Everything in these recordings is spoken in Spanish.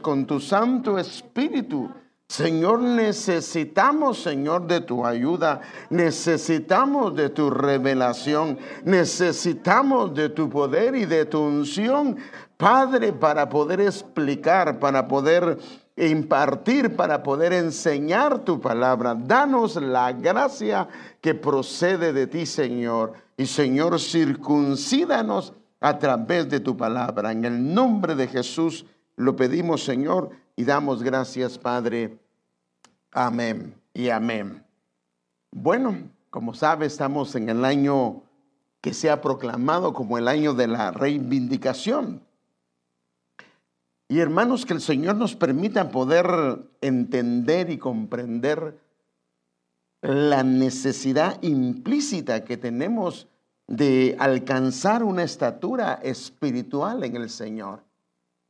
con tu Santo Espíritu. Señor, necesitamos, Señor, de tu ayuda, necesitamos de tu revelación, necesitamos de tu poder y de tu unción, Padre, para poder explicar, para poder impartir, para poder enseñar tu palabra. Danos la gracia que procede de ti, Señor. Y Señor, circuncídanos a través de tu palabra. En el nombre de Jesús lo pedimos, Señor, y damos gracias, Padre. Amén y amén. Bueno, como sabe, estamos en el año que se ha proclamado como el año de la reivindicación. Y hermanos, que el Señor nos permita poder entender y comprender la necesidad implícita que tenemos de alcanzar una estatura espiritual en el Señor.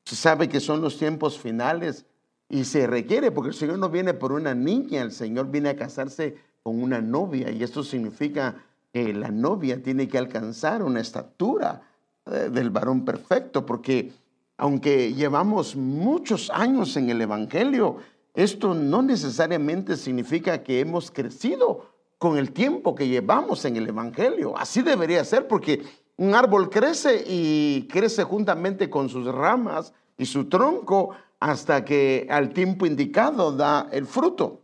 Se sabe que son los tiempos finales y se requiere, porque el Señor no viene por una niña, el Señor viene a casarse con una novia y esto significa que la novia tiene que alcanzar una estatura eh, del varón perfecto, porque aunque llevamos muchos años en el Evangelio, esto no necesariamente significa que hemos crecido con el tiempo que llevamos en el Evangelio. Así debería ser porque un árbol crece y crece juntamente con sus ramas y su tronco hasta que al tiempo indicado da el fruto.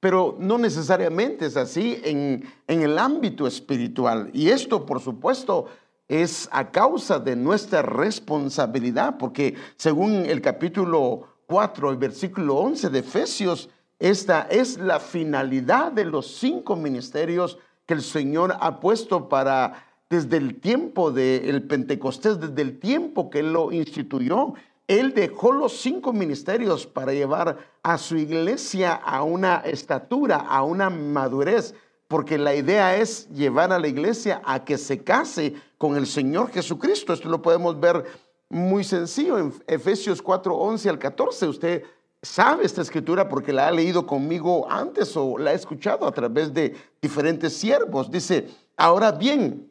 Pero no necesariamente es así en, en el ámbito espiritual. Y esto, por supuesto, es a causa de nuestra responsabilidad, porque según el capítulo 4, el versículo 11 de Efesios, esta es la finalidad de los cinco ministerios que el Señor ha puesto para desde el tiempo del Pentecostés, desde el tiempo que Él lo instituyó, Él dejó los cinco ministerios para llevar a su iglesia a una estatura, a una madurez, porque la idea es llevar a la iglesia a que se case con el Señor Jesucristo. Esto lo podemos ver muy sencillo en Efesios 4, 11 al 14. Usted sabe esta escritura porque la ha leído conmigo antes o la ha escuchado a través de diferentes siervos. Dice, ahora bien,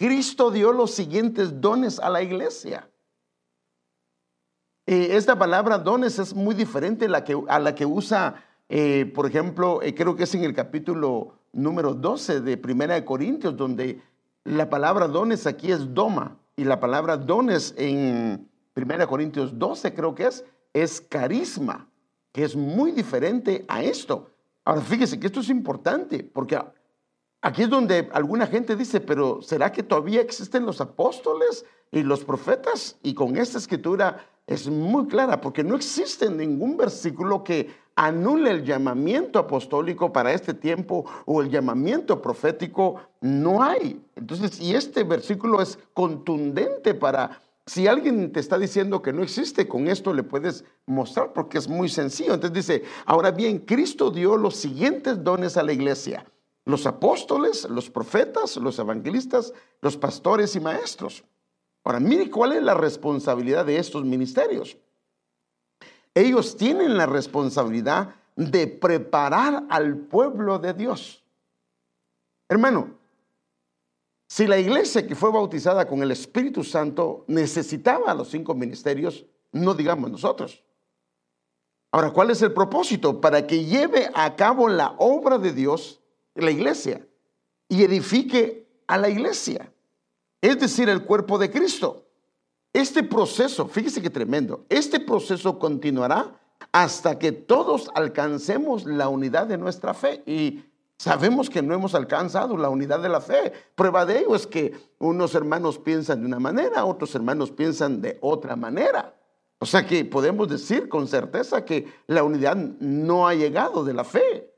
Cristo dio los siguientes dones a la iglesia. esta palabra dones es muy diferente a la que, usa, eh, por ejemplo, eh, creo que es en el capítulo número 12 de Primera de Corintios, donde la palabra dones aquí es doma y la palabra dones en Primera Corintios 12 creo que es, es carisma, que es muy diferente a esto. Ahora fíjese que esto es importante porque Aquí es donde alguna gente dice, pero ¿será que todavía existen los apóstoles y los profetas? Y con esta escritura es muy clara, porque no existe ningún versículo que anule el llamamiento apostólico para este tiempo o el llamamiento profético, no hay. Entonces, y este versículo es contundente para, si alguien te está diciendo que no existe, con esto le puedes mostrar porque es muy sencillo. Entonces dice, ahora bien, Cristo dio los siguientes dones a la iglesia los apóstoles, los profetas, los evangelistas, los pastores y maestros. Ahora, mire cuál es la responsabilidad de estos ministerios. Ellos tienen la responsabilidad de preparar al pueblo de Dios. Hermano, si la iglesia que fue bautizada con el Espíritu Santo necesitaba los cinco ministerios, no digamos nosotros. Ahora, ¿cuál es el propósito? Para que lleve a cabo la obra de Dios la iglesia y edifique a la iglesia, es decir, el cuerpo de Cristo. Este proceso, fíjese que tremendo, este proceso continuará hasta que todos alcancemos la unidad de nuestra fe. Y sabemos que no hemos alcanzado la unidad de la fe. Prueba de ello es que unos hermanos piensan de una manera, otros hermanos piensan de otra manera. O sea que podemos decir con certeza que la unidad no ha llegado de la fe.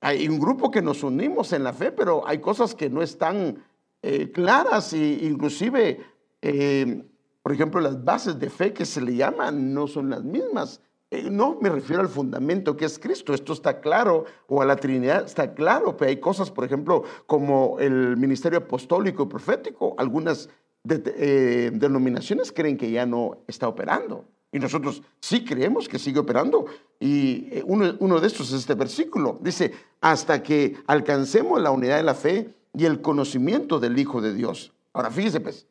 Hay un grupo que nos unimos en la fe, pero hay cosas que no están eh, claras e inclusive, eh, por ejemplo, las bases de fe que se le llaman no son las mismas. Eh, no me refiero al fundamento que es Cristo, esto está claro, o a la Trinidad está claro, pero hay cosas, por ejemplo, como el ministerio apostólico y profético, algunas denominaciones creen que ya no está operando. Y nosotros sí creemos que sigue operando. Y eh, uno, de estos es este versículo. Dice, hasta que alcancemos la unidad de la fe y el conocimiento del Hijo de Dios. Ahora fíjese pues,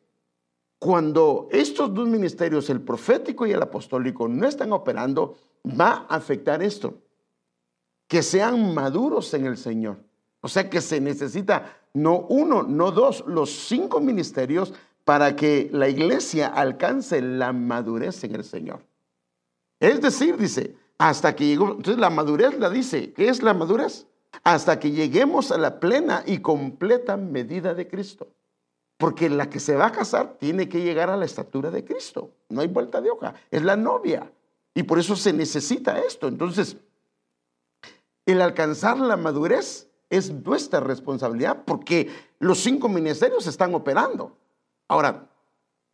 cuando estos dos ministerios, el profético y el apostólico, no están operando, va a afectar esto. Que sean maduros en el Señor. O sea que se necesita no uno, no dos, los cinco ministerios para que la iglesia alcance la madurez en el Señor. Es decir, dice, hasta que llegó, entonces la madurez la dice, ¿qué es la madurez? Hasta que lleguemos a la plena y completa medida de Cristo. Porque la que se va a casar tiene que llegar a la estatura de Cristo. No hay vuelta de hoja. Es la novia. Y por eso se necesita esto. Entonces, el alcanzar la madurez es nuestra responsabilidad porque los cinco ministerios están operando. Ahora,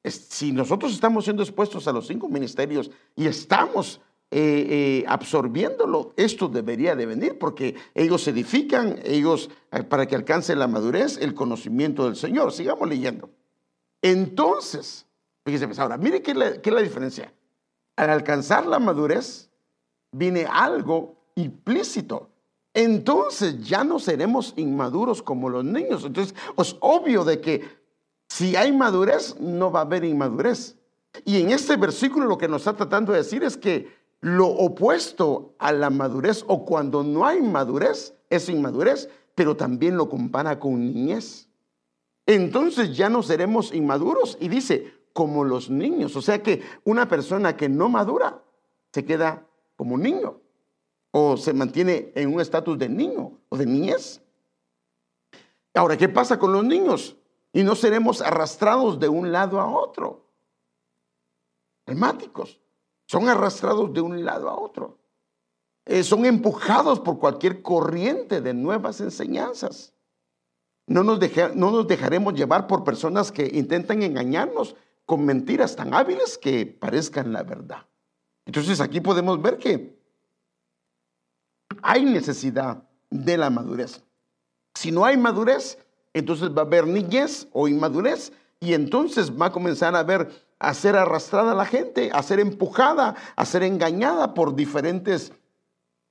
si nosotros estamos siendo expuestos a los cinco ministerios y estamos eh, eh, absorbiéndolo, esto debería de venir porque ellos edifican, ellos eh, para que alcance la madurez, el conocimiento del Señor. Sigamos leyendo. Entonces, fíjese, pues, ahora, mire qué es la diferencia. Al alcanzar la madurez, viene algo implícito. Entonces ya no seremos inmaduros como los niños. Entonces, es obvio de que si hay madurez, no va a haber inmadurez. Y en este versículo lo que nos está tratando de decir es que lo opuesto a la madurez o cuando no hay madurez es inmadurez, pero también lo compara con niñez. Entonces ya no seremos inmaduros y dice, como los niños. O sea que una persona que no madura se queda como niño o se mantiene en un estatus de niño o de niñez. Ahora, ¿qué pasa con los niños? Y no seremos arrastrados de un lado a otro. Temáticos son arrastrados de un lado a otro. Eh, son empujados por cualquier corriente de nuevas enseñanzas. No nos, no nos dejaremos llevar por personas que intentan engañarnos con mentiras tan hábiles que parezcan la verdad. Entonces aquí podemos ver que hay necesidad de la madurez. Si no hay madurez, entonces va a haber niñez o inmadurez y entonces va a comenzar a haber a ser arrastrada la gente, a ser empujada, a ser engañada por diferentes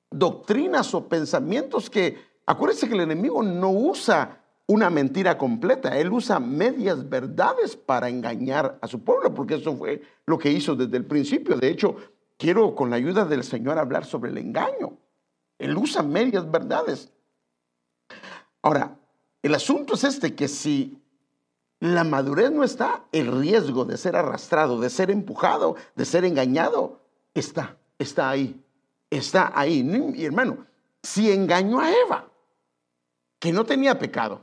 doctrinas o pensamientos que, acuérdense que el enemigo no usa una mentira completa, él usa medias verdades para engañar a su pueblo, porque eso fue lo que hizo desde el principio. De hecho, quiero con la ayuda del Señor hablar sobre el engaño. Él usa medias verdades. Ahora, el asunto es este, que si la madurez no está, el riesgo de ser arrastrado, de ser empujado, de ser engañado, está, está ahí, está ahí. Mi hermano, si engañó a Eva, que no tenía pecado,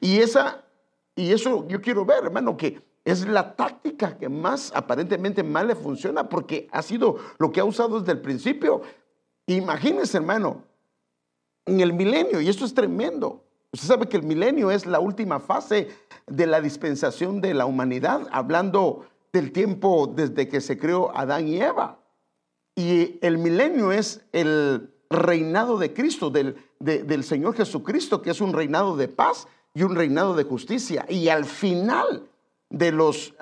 y esa, y eso yo quiero ver, hermano, que es la táctica que más aparentemente mal le funciona porque ha sido lo que ha usado desde el principio. Imagínense, hermano, en el milenio, y esto es tremendo, Usted sabe que el milenio es la última fase de la dispensación de la humanidad, hablando del tiempo desde que se creó Adán y Eva. Y el milenio es el reinado de Cristo, del, del Señor Jesucristo, que es un reinado de paz y un reinado de justicia. Y al final de los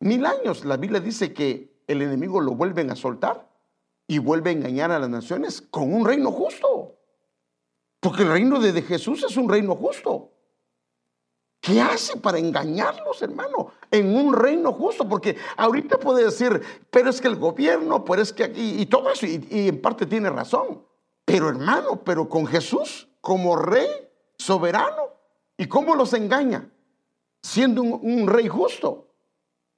mil años, la Biblia dice que el enemigo lo vuelven a soltar y vuelve a engañar a las naciones con un reino justo. Porque el reino de Jesús es un reino justo. ¿Qué hace para engañarlos, hermano? En un reino justo, porque ahorita puede decir, pero es que el gobierno, pero es que aquí, y todo eso, y, en parte tiene razón. Pero hermano, pero con Jesús como rey soberano, ¿y cómo los engaña? Siendo un rey justo.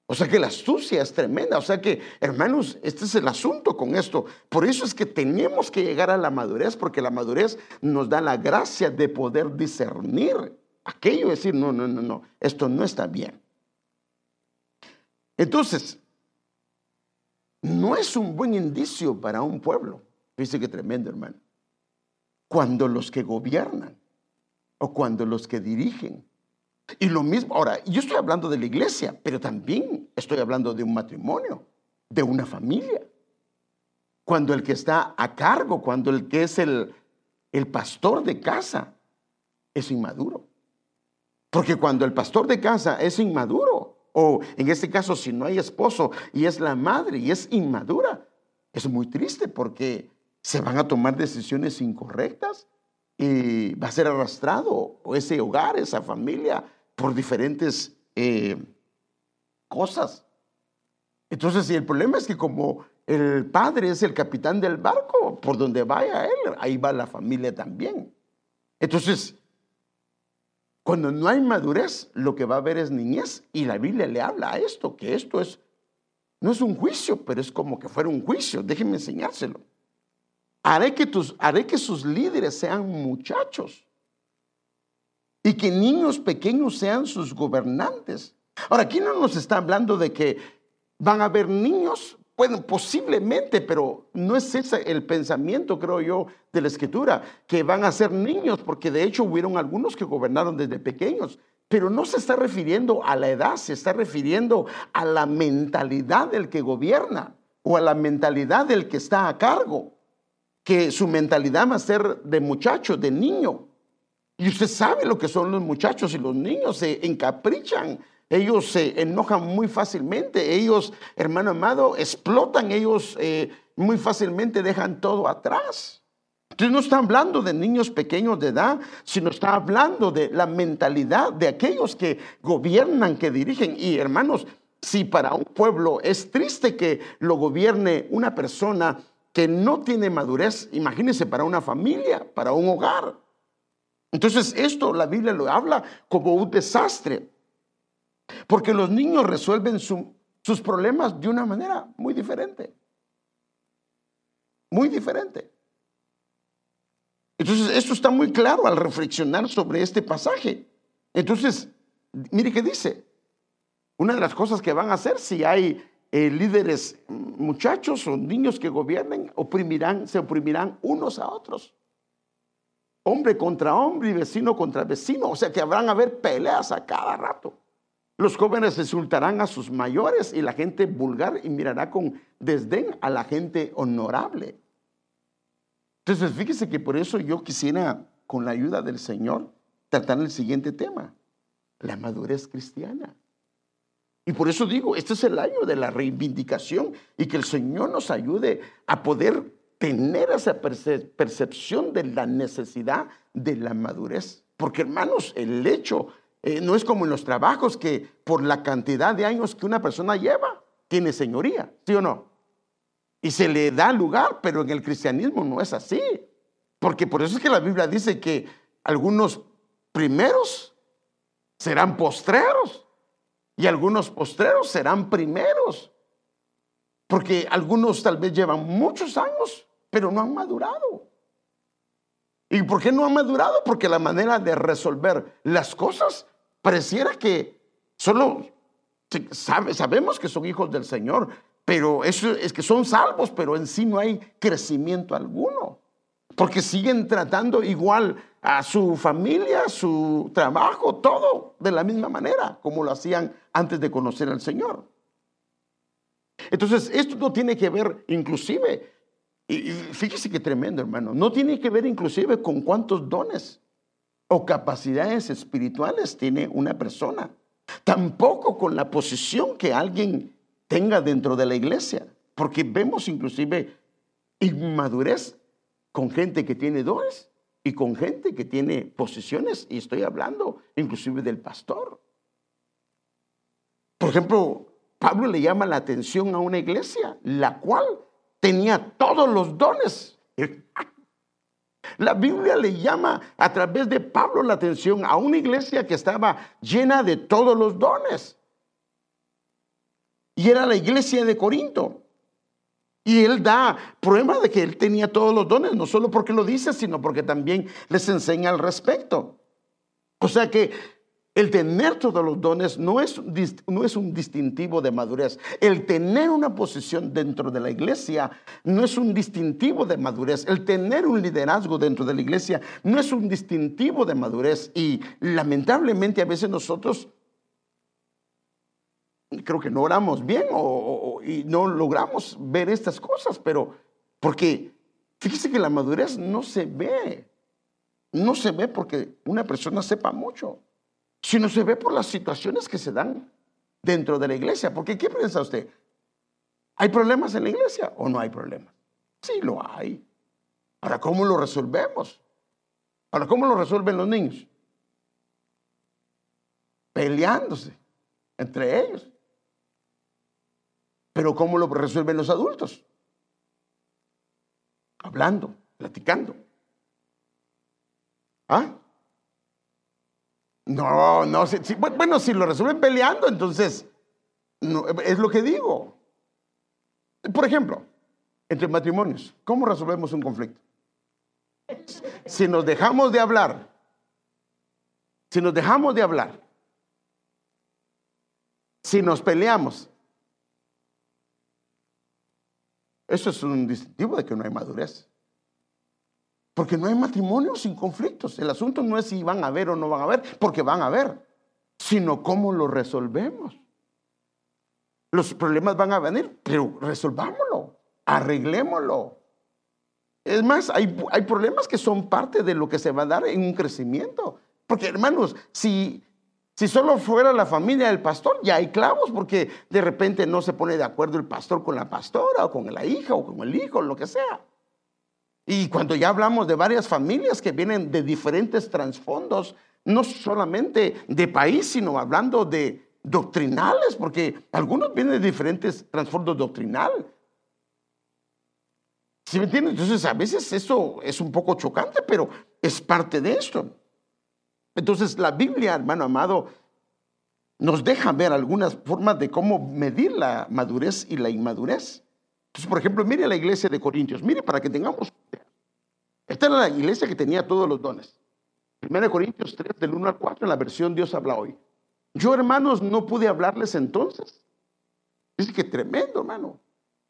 O sea que la astucia es tremenda. O sea que, hermanos, este es el asunto con esto. Por eso es que tenemos que llegar a la madurez, porque la madurez nos da la gracia de poder discernir aquello, decir, no, no, no, no, esto no está bien. Entonces, no es un buen indicio para un pueblo. Dice que tremendo, hermano. Cuando los que gobiernan o cuando los que dirigen y lo mismo, ahora, yo estoy hablando de la iglesia, pero también estoy hablando de un matrimonio, de una familia. Cuando el que está a cargo, cuando el que es el, el pastor de casa es inmaduro. Porque cuando el pastor de casa es inmaduro, o en este caso si no hay esposo y es la madre y es inmadura, es muy triste porque se van a tomar decisiones incorrectas y va a ser arrastrado o ese hogar, esa familia, por diferentes eh, cosas. Entonces, si el problema es que como el padre es el capitán del barco, por donde vaya él, ahí va la familia también. Entonces, cuando no hay madurez, lo que va a haber es niñez. Y la Biblia le habla a esto, que esto es, no es un juicio, pero es como que fuera un juicio. Déjenme enseñárselo. Haré que, tus, haré que sus líderes sean muchachos y que niños pequeños sean sus gobernantes. Ahora, aquí no nos está hablando de que van a haber niños, bueno, posiblemente, pero no es ese el pensamiento, creo yo, de la escritura, que van a ser niños, porque de hecho hubieron algunos que gobernaron desde pequeños, pero no se está refiriendo a la edad, se está refiriendo a la mentalidad del que gobierna o a la mentalidad del que está a cargo que su mentalidad va a ser de muchacho, de niño. Y usted sabe lo que son los muchachos y los niños, se encaprichan, ellos se enojan muy fácilmente, ellos, hermano amado, explotan, ellos eh, muy fácilmente dejan todo atrás. Entonces no está hablando de niños pequeños de edad, sino está hablando de la mentalidad de aquellos que gobiernan, que dirigen. Y hermanos, si para un pueblo es triste que lo gobierne una persona que no tiene madurez, imagínense, para una familia, para un hogar. Entonces esto la Biblia lo habla como un desastre, porque los niños resuelven sus problemas de una manera muy diferente, muy diferente. Entonces esto está muy claro al reflexionar sobre este pasaje. Entonces, mire qué dice. Una de las cosas que van a hacer si hay eh, líderes muchachos o niños que gobiernen oprimirán, se oprimirán unos a otros. Hombre contra hombre y vecino contra vecino. O sea que habrán haber peleas a cada rato. Los jóvenes insultarán a sus mayores y la gente vulgar y mirará con desdén a la gente honorable. Entonces, fíjese que por eso yo quisiera, con la ayuda del Señor, tratar el siguiente tema, la madurez cristiana. Y por eso digo, este es el año de la reivindicación y que el Señor nos ayude a poder tener esa percepción de la necesidad de la madurez. Porque hermanos, el hecho eh, no es como en los trabajos que por la cantidad de años que una persona lleva, tiene señoría, ¿sí o no? Y se le da lugar, pero en el cristianismo no es así. Porque por eso es que la Biblia dice que algunos primeros serán postreros y algunos postreros serán primeros. Porque algunos tal vez llevan muchos años, pero no han madurado. ¿Y por qué no han madurado? Porque la manera de resolver las cosas pareciera que solo sabemos que son hijos del Señor, pero eso es que son salvos, pero en sí no hay crecimiento alguno. Porque siguen tratando igual a su familia, su trabajo, todo de la misma manera como lo hacían antes de conocer al Señor. Entonces, esto no tiene que ver inclusive, y fíjese que tremendo hermano, no tiene que ver inclusive con cuántos dones o capacidades espirituales tiene una persona. Tampoco con la posición que alguien tenga dentro de la iglesia, porque vemos inclusive inmadurez con gente que tiene dones y con gente que tiene posiciones, y estoy hablando inclusive del pastor. Por ejemplo, Pablo le llama la atención a una iglesia, la cual tenía todos los dones. La Biblia le llama a través de Pablo la atención a una iglesia que estaba llena de todos los dones. Y era la iglesia de Corinto. Y él da prueba de que él tenía todos los dones, no solo porque lo dice, sino porque también les enseña al respecto. O sea que el tener todos los dones no es, no es un distintivo de madurez. El tener una posición dentro de la iglesia no es un distintivo de madurez. El tener un liderazgo dentro de la iglesia no es un distintivo de madurez. Y lamentablemente a veces nosotros creo que no oramos bien o, y no logramos ver estas cosas, pero porque fíjese que la madurez no se ve, no se ve porque una persona sepa mucho, sino se ve por las situaciones que se dan dentro de la iglesia. Porque ¿qué piensa usted? ¿Hay problemas en la iglesia o no hay problemas? Sí, lo hay. Ahora, ¿cómo lo resolvemos? Ahora, ¿cómo lo resuelven los niños? Peleándose entre ellos. Pero ¿cómo lo resuelven los adultos? Hablando, platicando. ¿Ah? No, no, bueno, si lo resuelven peleando, entonces, es lo que digo. Por ejemplo, entre matrimonios, ¿cómo resolvemos un conflicto? Si nos dejamos de hablar, si nos dejamos de hablar, si nos peleamos, eso es un distintivo de que no hay madurez. Porque no hay matrimonio sin conflictos. El asunto no es si van a ver o no van a ver, porque van a ver, sino cómo lo resolvemos. Los problemas van a venir, pero resolvámoslo, arreglémoslo. Es más, hay, hay problemas que son parte de lo que se va a dar en un crecimiento. Porque hermanos, si, si solo fuera la familia del pastor, ya hay clavos, porque de repente no se pone de acuerdo el pastor con la pastora, o con la hija, o con el hijo, lo que sea. Y cuando ya hablamos de varias familias que vienen de diferentes trasfondos, no solamente de país, sino hablando de doctrinales, porque algunos vienen de diferentes trasfondos doctrinales. ¿Sí me entienden? Entonces, a veces eso es un poco chocante, pero es parte de esto. Entonces, la Biblia, hermano amado, nos deja ver algunas formas de cómo medir la madurez y la inmadurez. Entonces, por ejemplo, mire la iglesia de Corintios, mire para que tengamos. Esta era la iglesia que tenía todos los dones. 1 Corintios 3, del 1 al 4, en la versión Dios habla hoy. Yo, hermanos, no pude hablarles entonces. Dice que tremendo, hermano.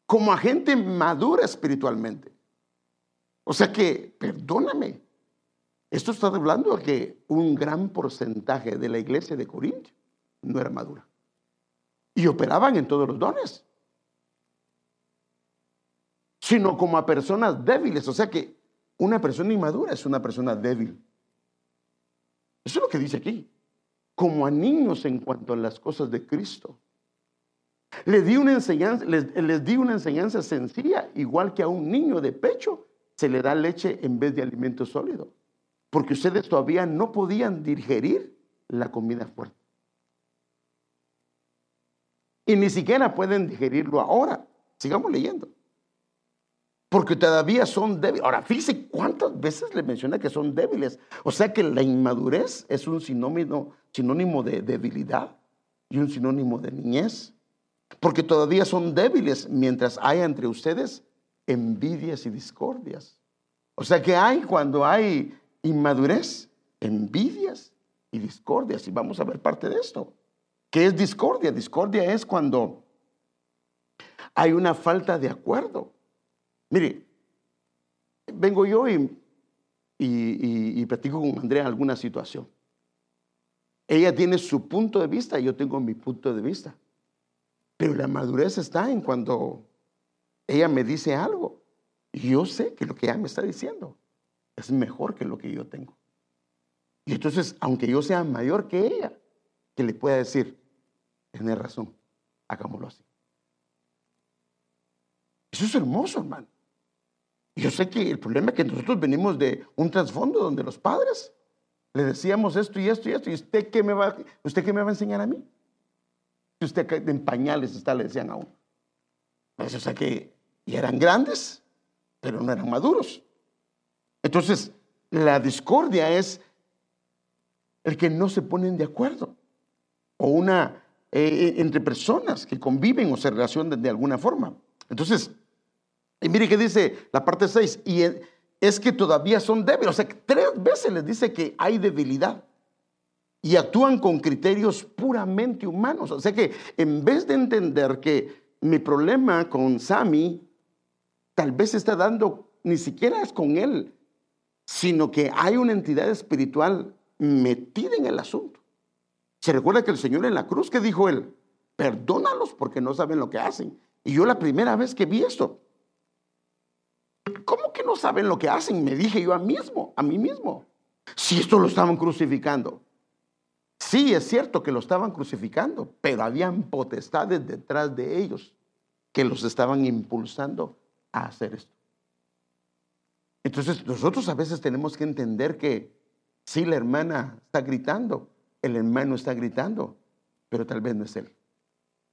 Como a gente madura espiritualmente. O sea que, perdóname, esto está hablando de que un gran porcentaje de la iglesia de Corintios no era madura. Y operaban en todos los dones sino como a personas débiles. O sea que una persona inmadura es una persona débil. Eso es lo que dice aquí. Como a niños en cuanto a las cosas de Cristo. Les di una enseñanza, les, di una enseñanza sencilla, igual que a un niño de pecho se le da leche en vez de alimento sólido. Porque ustedes todavía no podían digerir la comida fuerte. Y ni siquiera pueden digerirlo ahora. Sigamos leyendo porque todavía son débiles. Ahora, fíjese cuántas veces le menciona que son débiles. O sea que la inmadurez es un sinónimo, sinónimo de debilidad y un sinónimo de niñez. Porque todavía son débiles mientras hay entre ustedes envidias y discordias. O sea que hay cuando hay inmadurez, envidias y discordias. Y vamos a ver parte de esto. ¿Qué es discordia? Discordia es cuando hay una falta de acuerdo. Mire, vengo yo y, y, platico con Andrea alguna situación. Ella tiene su punto de vista yo tengo mi punto de vista. Pero la madurez está en cuando ella me dice algo. Y yo sé que lo que ella me está diciendo es mejor que lo que yo tengo. Y entonces, aunque yo sea mayor que ella, que le pueda decir, tiene razón, hagámoslo así. Eso es hermoso, hermano. Yo sé que el problema es que nosotros venimos de un trasfondo donde los padres le decíamos esto y esto y esto, y usted qué me va, usted qué me va a enseñar a mí. Si usted en pañales está, le decían a uno. Pues, o sea que y eran grandes, pero no eran maduros. Entonces, la discordia es el que no se ponen de acuerdo. O una, eh, entre personas que conviven o se relacionan de alguna forma. Entonces, y mire que dice la parte 6, y es que todavía son débiles. O sea, tres veces les dice que hay debilidad. Y actúan con criterios puramente humanos. O sea que en vez de entender que mi problema con Sammy tal vez está dando, ni siquiera es con él, sino que hay una entidad espiritual metida en el asunto. Se recuerda que el Señor en la cruz, que dijo él? Perdónalos porque no saben lo que hacen. Y yo la primera vez que vi esto, ¿Cómo que no saben lo que hacen? Me dije yo a mismo, a mí mismo. Si esto lo estaban crucificando. Sí, es cierto que lo estaban crucificando, pero habían potestades detrás de ellos que los estaban impulsando a hacer esto. Entonces nosotros a veces tenemos que entender que si la hermana está gritando, el hermano está gritando, pero tal vez no es él,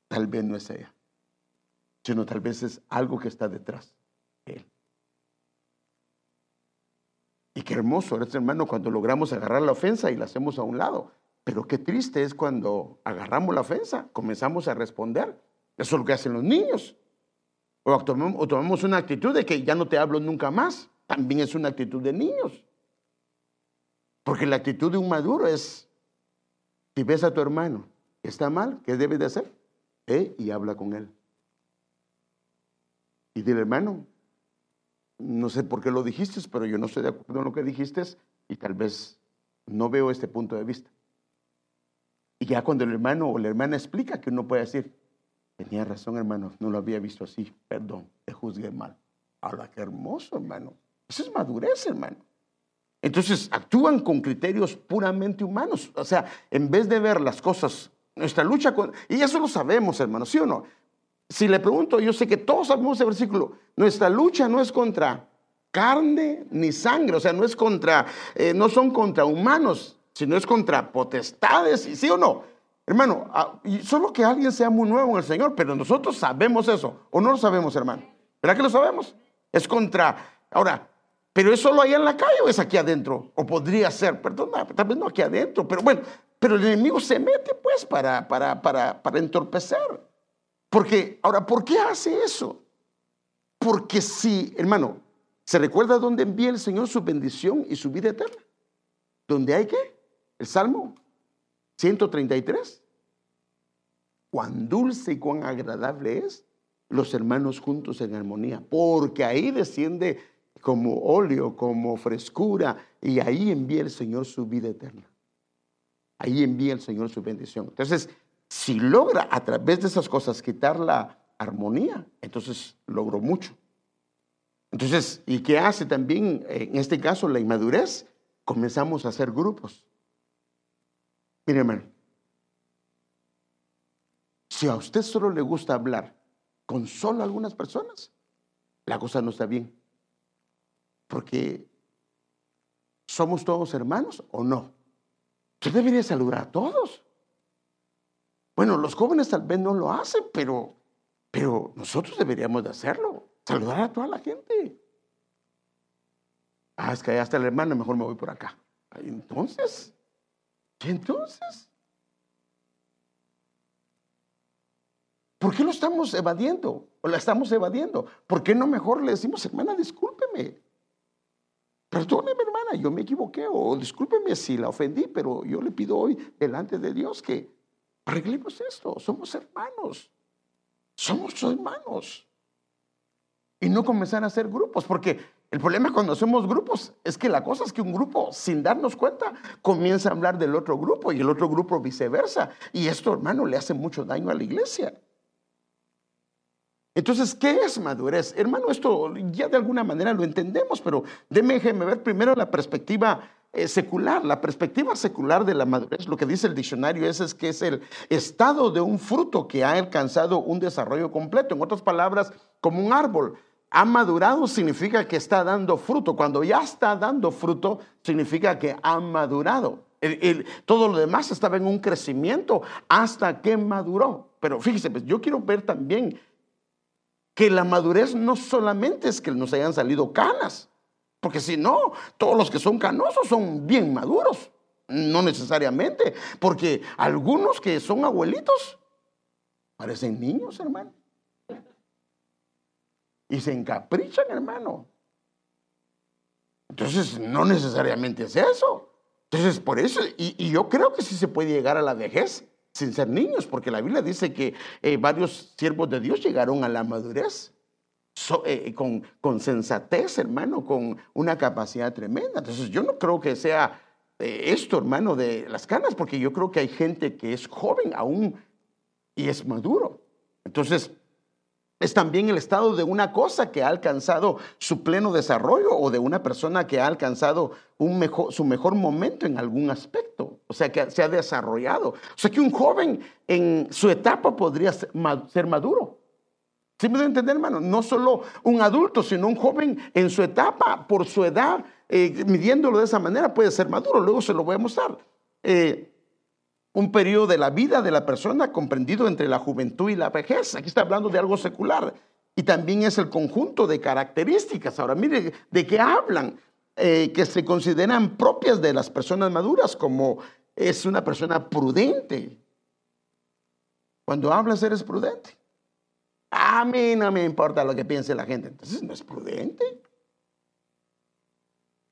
tal vez no es ella. sino tal vez es algo que está detrás de él. Y qué hermoso es, hermano, cuando logramos agarrar la ofensa y la hacemos a un lado. Pero qué triste es cuando agarramos la ofensa, comenzamos a responder. Eso es lo que hacen los niños. O tomamos, una actitud de que ya no te hablo nunca más. También es una actitud de niños. Porque la actitud de un maduro es, si ves a tu hermano está mal, ¿qué debes de hacer? Ve y habla con él. Y dile, hermano, no sé por qué lo dijiste, pero yo no estoy de acuerdo en lo que dijiste y tal vez no veo este punto de vista. Y ya cuando el hermano o la hermana explica que uno puede decir, tenía razón hermano, no lo había visto así, perdón, te juzgué mal. Ahora, qué hermoso hermano. Eso es madurez hermano. Entonces actúan con criterios puramente humanos. O sea, en vez de ver las cosas, nuestra lucha con... Y eso lo sabemos hermano, ¿sí o no? Si le pregunto, yo sé que todos sabemos ese versículo, nuestra lucha no es contra carne ni sangre, o sea, no es contra, eh, no son contra humanos, sino es contra potestades, ¿sí o no? Hermano, ah, solo que alguien sea muy nuevo en el Señor, pero nosotros sabemos eso, o no lo sabemos, hermano. ¿Verdad que lo sabemos? Es contra, ahora, pero es solo allá en la calle o es aquí adentro, o podría ser, perdón, tal vez no aquí adentro, pero bueno, pero el enemigo se mete pues para, para, para, para entorpecer. Porque, ahora, ¿por qué hace eso? Porque si, hermano, ¿se recuerda dónde envía el Señor su bendición y su vida eterna? ¿Dónde hay qué? El Salmo 133. Cuán dulce y cuán agradable es los hermanos juntos en armonía, porque ahí desciende como óleo, como frescura, y ahí envía el Señor su vida eterna. Ahí envía el Señor su bendición. Entonces, si logra a través de esas cosas quitar la armonía, entonces logró mucho. Entonces, ¿y qué hace también en este caso la inmadurez? Comenzamos a hacer grupos. Mire, hermano, si a usted solo le gusta hablar con solo algunas personas, la cosa no está bien. Porque somos todos hermanos o no. Usted debería saludar a todos. Bueno, los jóvenes tal vez no lo hacen, pero, pero nosotros deberíamos de hacerlo. Saludar a toda la gente. Ah, es que allá está el hermano, mejor me voy por acá. Entonces, ¿qué entonces? ¿Por qué lo estamos evadiendo? ¿O la estamos evadiendo? ¿Por qué no mejor le decimos, hermana, discúlpeme? Perdóneme, hermana, yo me equivoqué. O discúlpeme si la ofendí, pero yo le pido hoy delante de Dios que Arreglemos esto, somos hermanos. Somos hermanos. Y no comenzar a hacer grupos, porque el problema cuando hacemos grupos es que la cosa es que un grupo, sin darnos cuenta, comienza a hablar del otro grupo y el otro grupo viceversa. Y esto, hermano, le hace mucho daño a la iglesia. Entonces, ¿qué es madurez? Hermano, esto ya de alguna manera lo entendemos, pero déjeme ver primero la perspectiva eh, secular, la perspectiva secular de la madurez, lo que dice el diccionario es, es que es el estado de un fruto que ha alcanzado un desarrollo completo. En otras palabras, como un árbol. Ha madurado significa que está dando fruto. Cuando ya está dando fruto, significa que ha madurado. todo lo demás estaba en un crecimiento hasta que maduró. Pero fíjese, pues, yo quiero ver también que la madurez no solamente es que nos hayan salido canas. Porque si no, todos los que son canosos son bien maduros. No necesariamente, porque algunos que son abuelitos parecen niños, hermano. Y se encaprichan, hermano. Entonces, no necesariamente es eso. Entonces, por eso, y, yo creo que sí se puede llegar a la vejez sin ser niños, porque la Biblia dice que eh, varios siervos de Dios llegaron a la madurez. Eh, con, con, sensatez, hermano, con una capacidad tremenda. Entonces yo no creo que sea eh, esto, hermano, de las canas, porque yo creo que hay gente que es joven aún y es maduro. Entonces, es también el estado de una cosa que ha alcanzado su pleno desarrollo o de una persona que ha alcanzado un mejor, su mejor momento en algún aspecto, o sea, que se ha desarrollado. O sea, que un joven en su etapa podría ser maduro. ¿Sí me entender, hermano? No solo un adulto, sino un joven en su etapa, por su edad, eh, midiéndolo de esa manera, puede ser maduro. Luego se lo voy a mostrar. Eh, un periodo de la vida de la persona comprendido entre la juventud y la vejez. Aquí está hablando de algo secular. Y también es el conjunto de características. Ahora, mire, ¿de qué hablan? Eh, que se consideran propias de las personas maduras, como es una persona prudente. Cuando hablas eres prudente. A mí no me importa lo que piense la gente. Entonces no es prudente.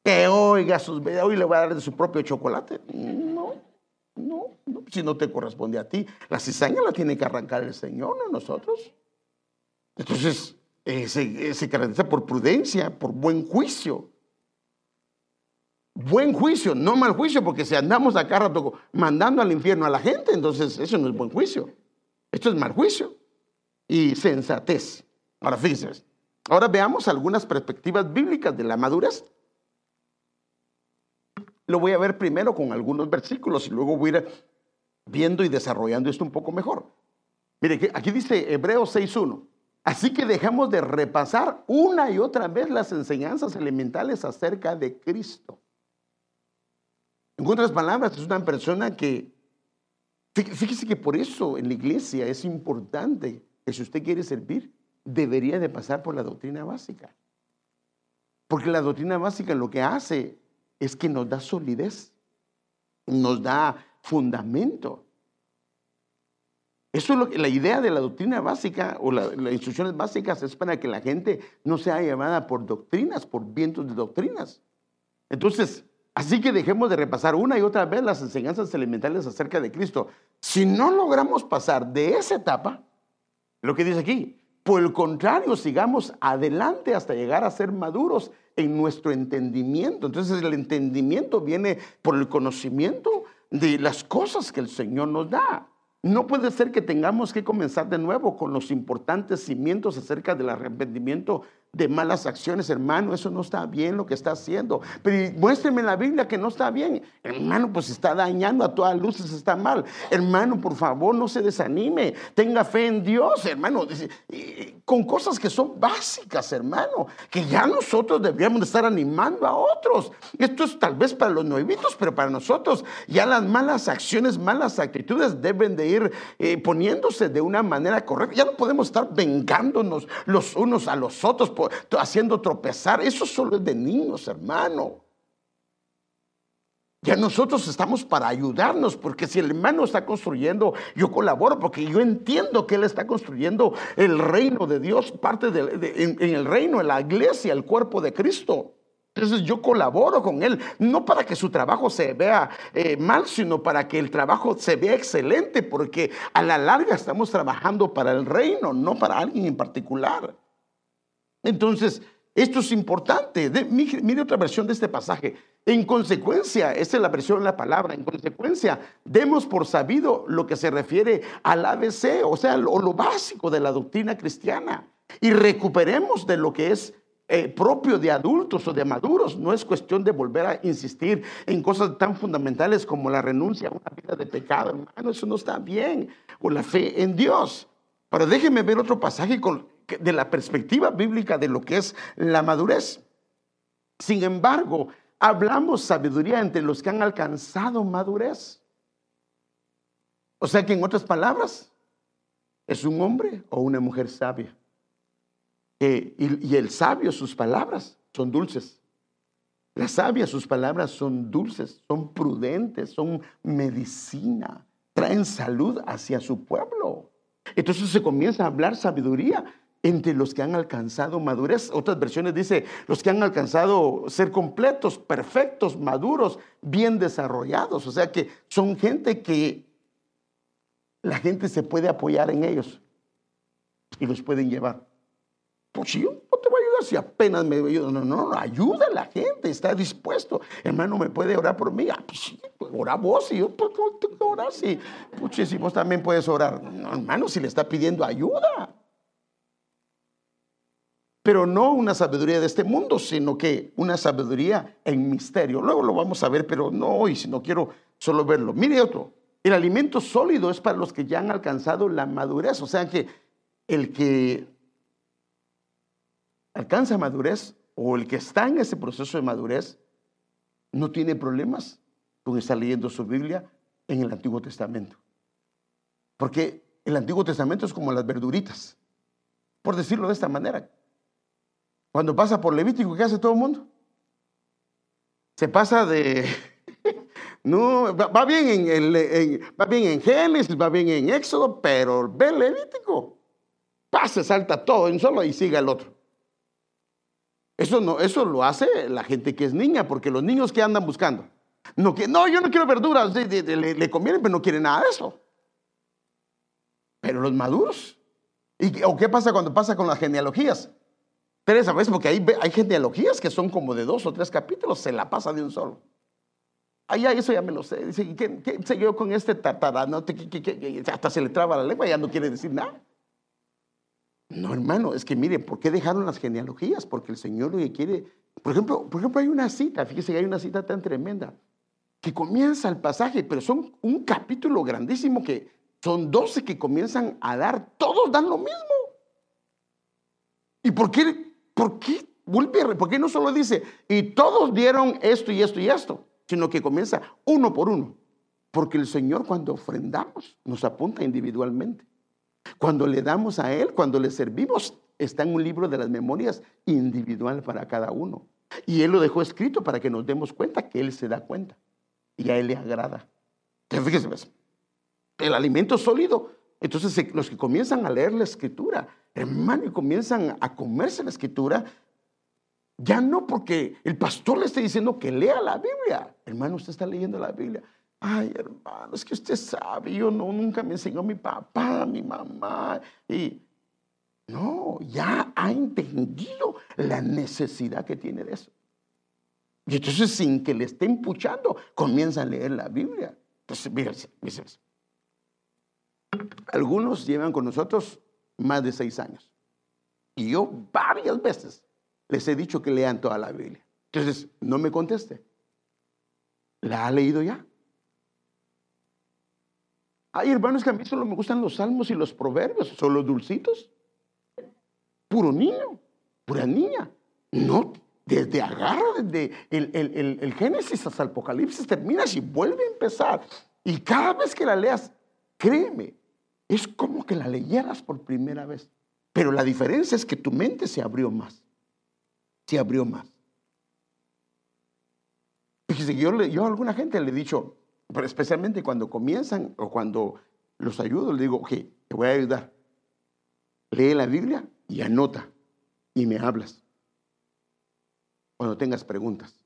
Que oiga sus hoy le voy a dar de su propio chocolate. No, no, si no te corresponde a ti. La cizaña la tiene que arrancar el Señor, no nosotros. Entonces, eh, se, se caracteriza por prudencia, por buen juicio. Buen juicio, no mal juicio, porque si andamos acá rato mandando al infierno a la gente, entonces eso no es buen juicio. Esto es mal juicio y sensatez. Ahora fíjense, ahora veamos algunas perspectivas bíblicas de la madurez. Lo voy a ver primero con algunos versículos y luego voy a ir viendo y desarrollando esto un poco mejor. Mire, aquí dice Hebreos 6.1. Así que dejamos de repasar una y otra vez las enseñanzas elementales acerca de Cristo. En otras palabras, es una persona que, fíjese que por eso en la iglesia es importante que si usted quiere servir, debería de pasar por la doctrina básica. Porque la doctrina básica lo que hace es que nos da solidez, nos da fundamento. Eso es lo que, la idea de la doctrina básica o las instrucciones básicas es para que la gente no sea llevada por doctrinas, por vientos de doctrinas. Entonces, así que dejemos de repasar una y otra vez las enseñanzas elementales acerca de Cristo. Si no logramos pasar de esa etapa, lo que dice aquí. Por el contrario, sigamos adelante hasta llegar a ser maduros en nuestro entendimiento. Entonces el entendimiento viene por el conocimiento de las cosas que el Señor nos da. No puede ser que tengamos que comenzar de nuevo con los importantes cimientos acerca del arrepentimiento de malas acciones, hermano, eso no está bien lo que está haciendo. Pero muéstreme en la Biblia que no está bien. Hermano, pues está dañando a todas luces, está mal. Hermano, por favor, no se desanime. Tenga fe en Dios, hermano. Con cosas que son básicas, hermano. Que ya nosotros deberíamos estar animando a otros. Esto es tal vez para los nuevitos, pero para nosotros ya las malas acciones, malas actitudes deben de ir eh, poniéndose de una manera correcta. Ya no podemos estar vengándonos los unos a los otros haciendo tropezar. Eso solo es de niños, hermano. Ya nosotros estamos para ayudarnos, porque si el hermano está construyendo, yo colaboro, porque yo entiendo que él está construyendo el reino de Dios, parte de, en, el reino, en la iglesia, el cuerpo de Cristo. Entonces yo colaboro con él, no para que su trabajo se vea eh, mal, sino para que el trabajo se vea excelente, porque a la larga estamos trabajando para el reino, no para alguien en particular. Entonces, esto es importante. mire, otra versión de este pasaje. En consecuencia, esta es la versión de la palabra, en consecuencia, demos por sabido lo que se refiere al ABC, o sea, lo, básico de la doctrina cristiana, y recuperemos de lo que es eh, propio de adultos o de maduros. No es cuestión de volver a insistir en cosas tan fundamentales como la renuncia a una vida de pecado, hermano, eso no está bien, o la fe en Dios. Pero déjenme ver otro pasaje con, de la perspectiva bíblica de lo que es la madurez. Sin embargo, hablamos sabiduría entre los que han alcanzado madurez. O sea que en otras palabras, es un hombre o una mujer sabia. y, el sabio, sus palabras son dulces. La sabia, sus palabras son dulces, son prudentes, son medicina, traen salud hacia su pueblo. Entonces se comienza a hablar sabiduría entre los que han alcanzado madurez. Otras versiones dice, los que han alcanzado ser completos, perfectos, maduros, bien desarrollados. O sea que son gente que la gente se puede apoyar en ellos y los pueden llevar. Pues yo no te voy a ayudar si apenas me ayuda. No, no, no, ayuda a la gente, está dispuesto. Hermano, ¿me puede orar por mí? Ah, pues sí, ora vos y yo pues, tengo que orar. Sí. Si vos también puedes orar. No, hermano, si le está pidiendo ayuda pero no una sabiduría de este mundo, sino que una sabiduría en misterio. Luego lo vamos a ver, pero no hoy, si no quiero solo verlo. Mire otro, el alimento sólido es para los que ya han alcanzado la madurez, o sea que el que alcanza madurez o el que está en ese proceso de madurez no tiene problemas con estar leyendo su Biblia, en el Antiguo Testamento. Porque el Antiguo Testamento es como las verduritas, por decirlo de esta manera. Cuando pasa por Levítico, ¿qué hace todo el mundo? Se pasa de... No, va, bien en va bien en Génesis, va bien en Éxodo, pero ve Levítico. Pase, salta todo en solo y sigue el otro. Eso, no, eso lo hace la gente que es niña, porque los niños que andan buscando. No, no yo no quiero verduras, le, conviene, pero no quiere nada de eso. Pero los maduros. ¿Y, ¿O qué pasa cuando pasa con las genealogías? Teresa, ¿ves? Porque hay, hay genealogías que son como de dos o tres capítulos, se la pasa de un solo. Ya, eso ya me lo sé. Dice, ¿qué, qué sé yo con este tatarano? Hasta se le traba la lengua, ya no quiere decir nada. No, hermano, es que mire, ¿por qué dejaron las genealogías? Porque el Señor lo que quiere. Por ejemplo, por ejemplo, hay una cita, fíjese que hay una cita tan tremenda, que comienza el pasaje, pero son un capítulo grandísimo que son 12 que comienzan a dar, todos dan lo mismo. ¿Y por qué? ¿Por qué? ¿por qué no solo dice, y todos dieron esto y esto y esto? sino que comienza uno por uno. Porque el Señor cuando ofrendamos nos apunta individualmente. Cuando le damos a Él, cuando le servimos, está en un libro de las memorias individual para cada uno. Y Él lo dejó escrito para que nos demos cuenta que Él se da cuenta y a Él le agrada. Entonces, fíjese, el alimento sólido. Entonces, los que comienzan a leer la escritura, hermano, y comienzan a comerse la escritura, ya no porque el pastor le esté diciendo que lea la Biblia. Hermano, usted está leyendo la Biblia. Ay, hermano, es que usted sabe, yo no, nunca me enseñó mi papá, mi mamá. Y no, ya ha entendido la necesidad que tiene de eso. Y entonces, sin que le esté empuchando, comienza a leer la Biblia. Entonces, fíjense, fíjense. Algunos llevan con nosotros más de seis años. Y yo varias veces les he dicho que lean toda la Biblia. Entonces, no me conteste. ¿La ha leído ya? Ay, hermanos, que a mí solo me gustan los salmos y los proverbios, son los dulcitos. Puro niño, pura niña. No, desde agarra, desde el, el Génesis hasta el Apocalipsis, terminas y vuelve a empezar. Y cada vez que la leas, créeme, es como que la leyeras por primera vez. Pero la diferencia es que tu mente se abrió más se abrió más. Fíjese, yo, yo a alguna gente le he dicho, pero especialmente cuando comienzan o cuando los ayudo, le digo, ok, te voy a ayudar. Lee la Biblia y anota y me hablas. Cuando tengas preguntas.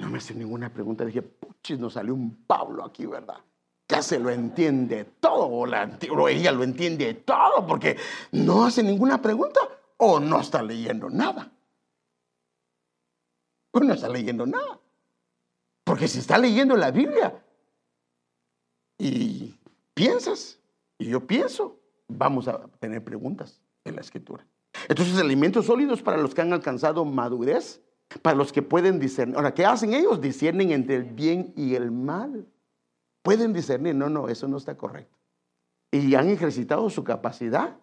No me hace ninguna pregunta. Dije, puchis, nos salió un Pablo aquí, ¿verdad? Ya se lo entiende todo, o, la, o ella lo entiende todo, porque no hace ninguna pregunta o no está leyendo nada. O no está leyendo nada. Porque si está leyendo la Biblia y piensas, y yo pienso, vamos a tener preguntas en la escritura. Entonces, alimentos sólidos para los que han alcanzado madurez, para los que pueden discernir. Ahora, ¿qué hacen ellos? Disciernen entre el bien y el mal. Pueden discernir, no, no, eso no está correcto. Y han ejercitado su capacidad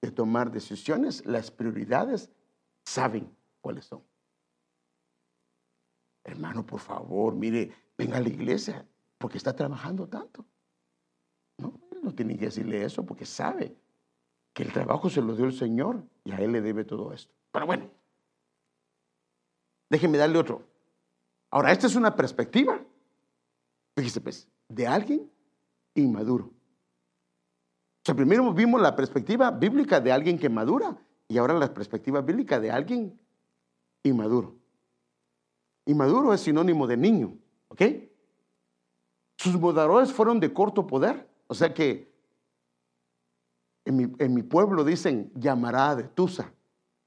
de tomar decisiones, las prioridades, saben cuáles son. Hermano, por favor, mire, venga a la iglesia, porque está trabajando tanto. No, no tiene que decirle eso porque sabe que el trabajo se lo dio el Señor y a Él le debe todo esto. Pero bueno, déjeme darle otro. Ahora, esta es una perspectiva, fíjese pues, de alguien inmaduro sea, primero vimos la perspectiva bíblica de alguien que madura y ahora la perspectiva bíblica de alguien inmaduro. Inmaduro es sinónimo de niño, ¿ok? Sus moderadores fueron de corto poder, o sea que en mi, pueblo dicen llamará de tusa,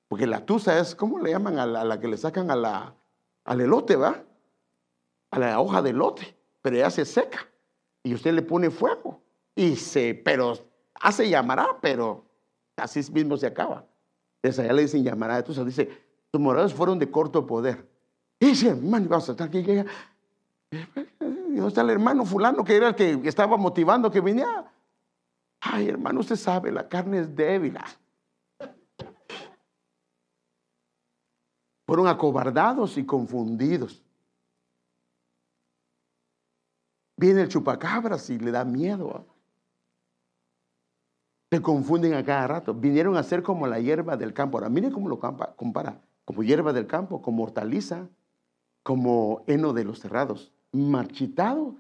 porque la tusa es, ¿cómo le llaman a la, que le sacan a la, al elote, va? A la hoja de elote, pero ya se seca y usted le pone fuego y se, pero hace llamará, pero así mismo se acaba. Desde allá le dicen llamará. Entonces dice, tus moradores fueron de corto poder. Y dice, hermano, vamos a estar aquí. ¿Y dónde está el hermano fulano que era el que estaba motivando que viniera? Ay, hermano, usted sabe, la carne es débil. Fueron acobardados y confundidos. Viene el chupacabras y le da miedo. Se confunden a cada rato. Vinieron a ser como la hierba del campo. Ahora, miren cómo lo compara. Como hierba del campo, como hortaliza, como heno de los cerrados. Marchitado,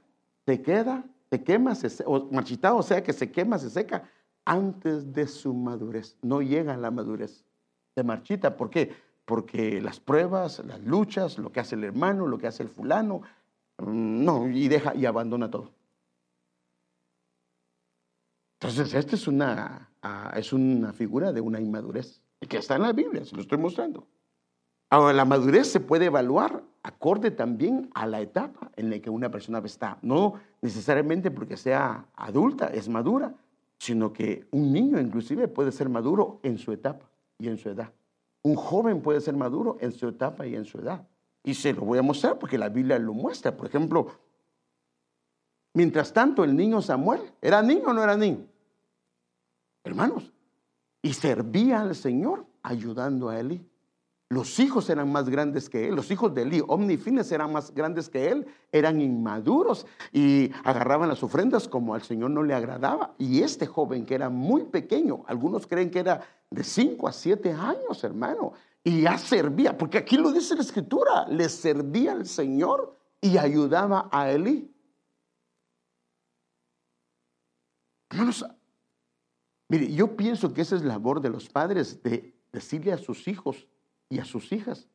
se queda, se quema, se, o marchitado, o sea que se quema, se seca antes de su madurez. No llega a la madurez. Se marchita. ¿Por qué? Porque las pruebas, las luchas, lo que hace el hermano, lo que hace el fulano, no, y deja y abandona todo. Entonces, esta es una, ah, es una figura de una inmadurez, que está en la Biblia, se lo estoy mostrando. Ahora, la madurez se puede evaluar acorde también a la etapa en la que una persona está. No necesariamente porque sea adulta, es madura, sino que un niño inclusive puede ser maduro en su etapa y en su edad. Un joven puede ser maduro en su etapa y en su edad. Y se lo voy a mostrar porque la Biblia lo muestra. Por ejemplo, mientras tanto el niño Samuel, ¿era niño o no era niño? Hermanos, y servía al Señor ayudando a Eli. Los hijos eran más grandes que él, los hijos de Eli, omnifines eran más grandes que él, eran inmaduros y agarraban las ofrendas como al Señor no le agradaba. Y este joven que era muy pequeño, algunos creen que era de 5 a 7 años, hermano, y ya servía, porque aquí lo dice la escritura, le servía al Señor y ayudaba a Eli. Hermanos, mire, yo pienso que esa es labor de los padres de decirle a sus hijos, y a sus hijas,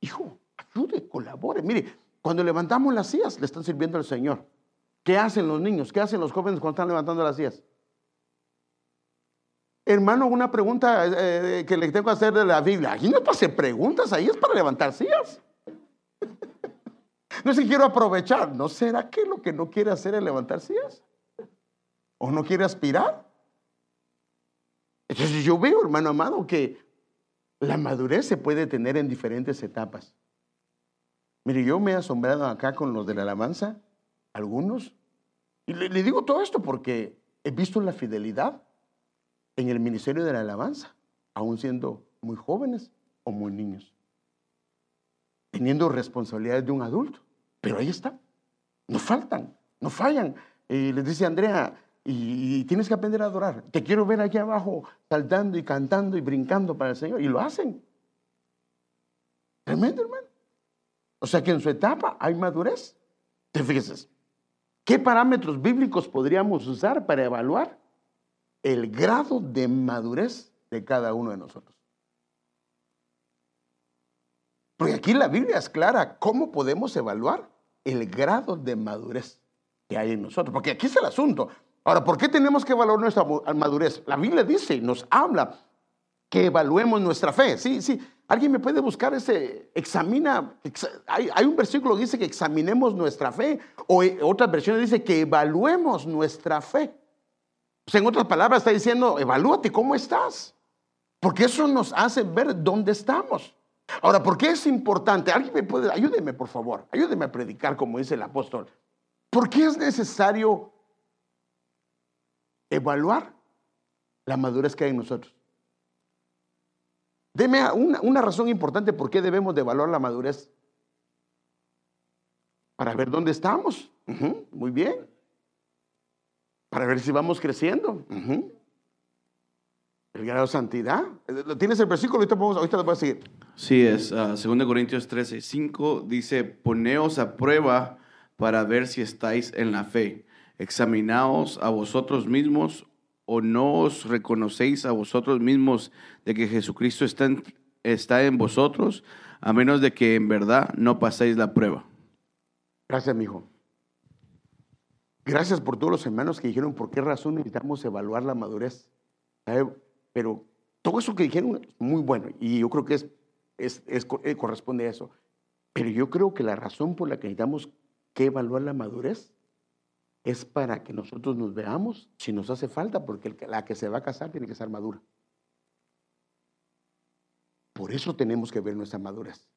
hijo, ayude, colabore. Mire, cuando levantamos las sillas, le están sirviendo al Señor. ¿Qué hacen los niños? ¿Qué hacen los jóvenes cuando están levantando las sillas? Hermano, una pregunta eh, eh, que le tengo que hacer de la Biblia. Aquí no es preguntas, ahí es para levantar sillas. No sé si quiero aprovechar. ¿No será que lo que no quiere hacer es levantar sillas? ¿O no quiere aspirar? Entonces yo veo, hermano amado, que la madurez se puede tener en diferentes etapas. Mire, yo me he asombrado acá con los de la alabanza, algunos, y le, digo todo esto porque he visto la fidelidad en el ministerio de la alabanza, aún siendo muy jóvenes o muy niños, teniendo responsabilidades de un adulto, pero ahí está, no faltan, no fallan. Y les dice Andrea, y, tienes que aprender a adorar. Te quiero ver aquí abajo saltando y cantando y brincando para el Señor. Y lo hacen. Tremendo, hermano. O sea que en su etapa hay madurez. Te fijas, ¿qué parámetros bíblicos podríamos usar para evaluar el grado de madurez de cada uno de nosotros? Porque aquí la Biblia es clara cómo podemos evaluar el grado de madurez que hay en nosotros. Porque aquí es el asunto. Ahora, ¿por qué tenemos que evaluar nuestra madurez? La Biblia dice, nos habla que evaluemos nuestra fe. Sí, sí. ¿Alguien me puede buscar ese, examina, hay, un versículo que dice que examinemos nuestra fe, o eh, otra versión dice que evaluemos nuestra fe. Sea, en otras palabras está diciendo, evalúate cómo estás, porque eso nos hace ver dónde estamos. Ahora, ¿por qué es importante? Alguien me puede, ayúdeme por favor, ayúdeme a predicar como dice el apóstol. ¿Por qué es necesario evaluar la madurez que hay en nosotros. Deme una, razón importante por qué debemos de evaluar la madurez. Para ver dónde estamos. muy bien. Para ver si vamos creciendo. El grado de santidad. ¿Tienes el versículo? Ahorita, podemos, ahorita lo voy a seguir. Sí, es uh, 2 Corintios 13, 5. Dice, poneos a prueba para ver si estáis en la fe examinaos a vosotros mismos o no os reconocéis a vosotros mismos de que Jesucristo está en, está en vosotros, a menos de que en verdad no paséis la prueba. Gracias, mi hijo. Gracias por todos los hermanos que dijeron por qué razón necesitamos evaluar la madurez. Pero todo eso que dijeron es muy bueno y yo creo que es, es, eh, corresponde a eso. Pero yo creo que la razón por la que necesitamos que evaluar la madurez es para que nosotros nos veamos si nos hace falta, porque la que se va a casar tiene que ser madura. Por eso tenemos que ver nuestra madurez.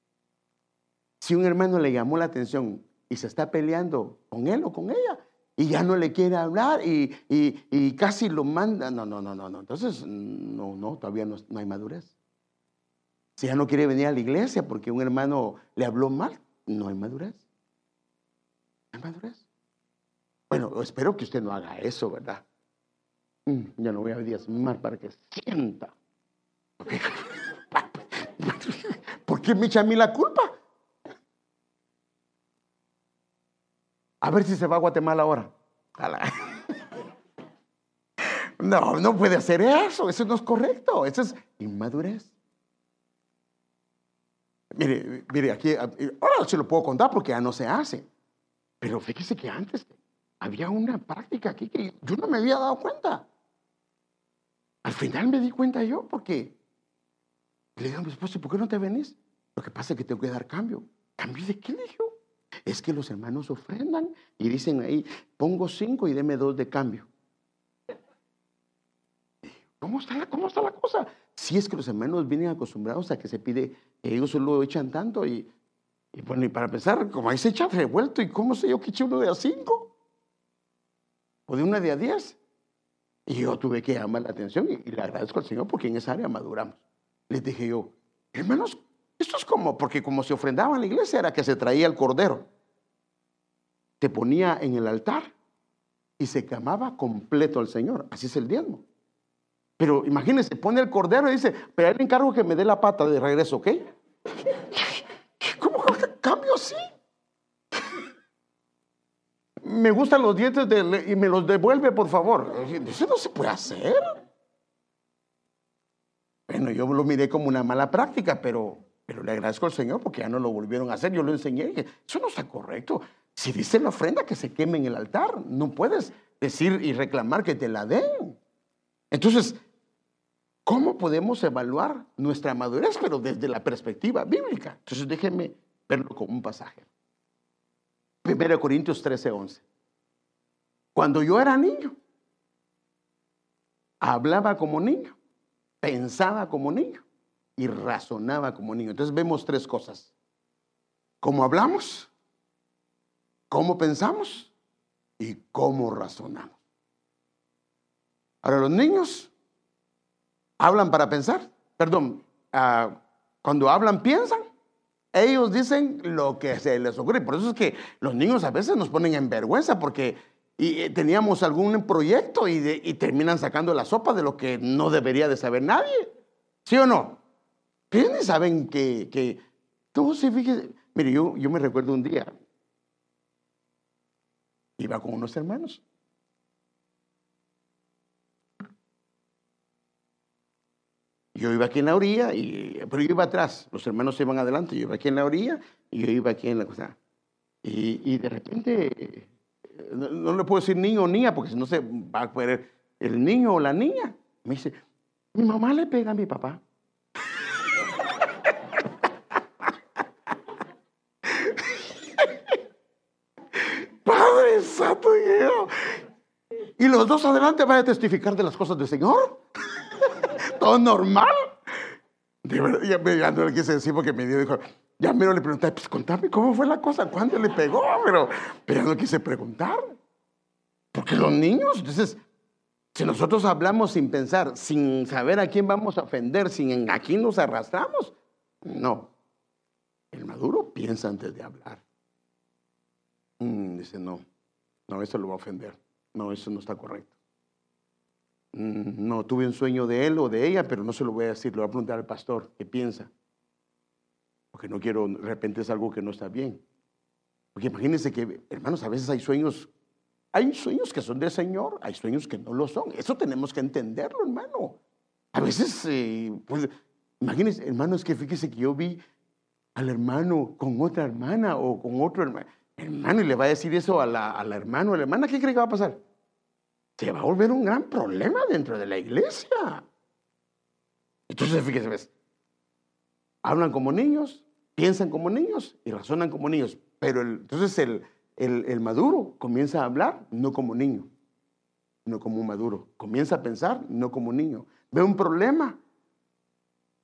Si un hermano le llamó la atención y se está peleando con él o con ella y ya no le quiere hablar y, casi lo manda, no, no, no, no, no. Entonces, no, no, todavía no, no hay madurez. Si ya no quiere venir a la iglesia porque un hermano le habló mal, no hay madurez. No hay madurez. Bueno, espero que usted no haga eso, ¿verdad? Mm, ya no voy a diezmar para que sienta. ¿Por qué me echa a mí la culpa? A ver si se va a Guatemala ahora. No, no puede hacer eso. Eso no es correcto. Eso es inmadurez. Mire, mire, aquí, ahora se lo puedo contar porque ya no se hace. Pero fíjese que antes había una práctica aquí que yo no me había dado cuenta. Al final me di cuenta yo porque le dije a mi esposo, ¿por qué no te venís? Lo que pasa es que tengo que dar cambio. ¿Cambio de qué? Le dijo. Es que los hermanos ofrendan y dicen ahí, pongo cinco y deme dos de cambio. ¿Cómo está, ¿Cómo está la cosa? Si es que los hermanos vienen acostumbrados a que se pide, ellos solo echan tanto y, y bueno, y para pensar, como ahí se echa revuelto, ¿y cómo sé yo que eché uno de a cinco? ¿O de una de a diez? Y yo tuve que llamar la atención y, le agradezco al Señor porque en esa área maduramos. Les dije yo, hermanos, esto es como, porque como se ofrendaba en la iglesia era que se traía el cordero, te ponía en el altar y se quemaba completo al Señor. Así es el diezmo. Pero imagínense, pone el cordero y dice, pero él le encargo que me dé la pata de regreso, ¿ok? ¿Cómo cambio así? Me gustan los dientes y me los devuelve, por favor. Eso no se puede hacer. Bueno, yo lo miré como una mala práctica, pero, pero le agradezco al Señor porque ya no lo volvieron a hacer. Yo lo enseñé. Eso no está correcto. Si dice la ofrenda que se queme en el altar, no puedes decir y reclamar que te la den. Entonces, ¿Cómo podemos evaluar nuestra madurez, pero desde la perspectiva bíblica? Entonces déjenme verlo como un pasaje. 1 Corintios 13, 11. Cuando yo era niño, hablaba como niño, pensaba como niño y razonaba como niño. Entonces vemos tres cosas. ¿Cómo hablamos? ¿Cómo pensamos? Y cómo razonamos. Ahora los niños hablan para pensar. Perdón, ah, cuando hablan piensan. Ellos dicen lo que se les ocurre. Por eso es que los niños a veces nos ponen en vergüenza porque eh, teníamos algún proyecto y, terminan sacando la sopa de lo que no debería de saber nadie. ¿Sí o no? ¿Quiénes saben que, que todos se? Mire, yo me recuerdo un día, iba con unos hermanos Yo iba aquí en la orilla, y, pero yo iba atrás. Los hermanos se iban adelante. Yo iba aquí en la orilla y yo iba aquí en la cosa. Y, de repente, no, le puedo decir niño o niña, porque si no se va a poder el niño o la niña. Me dice, mi mamá le pega a mi papá. Padre Santo, y los dos adelante van a testificar de las cosas del Señor normal. ya, ya, no quise decir porque me dijo, ya mero le pregunté, pues contame cómo fue la cosa, cuándo le pegó, pero, pero ya no quise preguntar. Porque los niños, entonces, si nosotros hablamos sin pensar, sin saber a quién vamos a ofender, sin a quién nos arrastramos, no. El maduro piensa antes de hablar. Mm, dice, no, no, eso lo va a ofender. No, eso no está correcto. Mm, no tuve un sueño de él o de ella, pero no se lo voy a decir, lo voy a preguntar al pastor qué piensa. Porque no quiero, de repente es algo que no está bien. Porque imagínense que, hermanos, a veces hay sueños, hay sueños que son del Señor, hay sueños que no lo son. Eso tenemos que entenderlo, hermano. A veces, eh, pues, imagínense, hermanos, que fíjese que yo vi al hermano con otra hermana o con otro hermano, hermano, y le va a decir eso a la, hermana o a la hermana, ¿qué cree que va a pasar? se va a volver un gran problema dentro de la iglesia. Entonces, fíjese, ves, hablan como niños, piensan como niños y razonan como niños. Pero entonces el, el, maduro comienza a hablar no como niño, no como un maduro. Comienza a pensar no como un niño. Ve un problema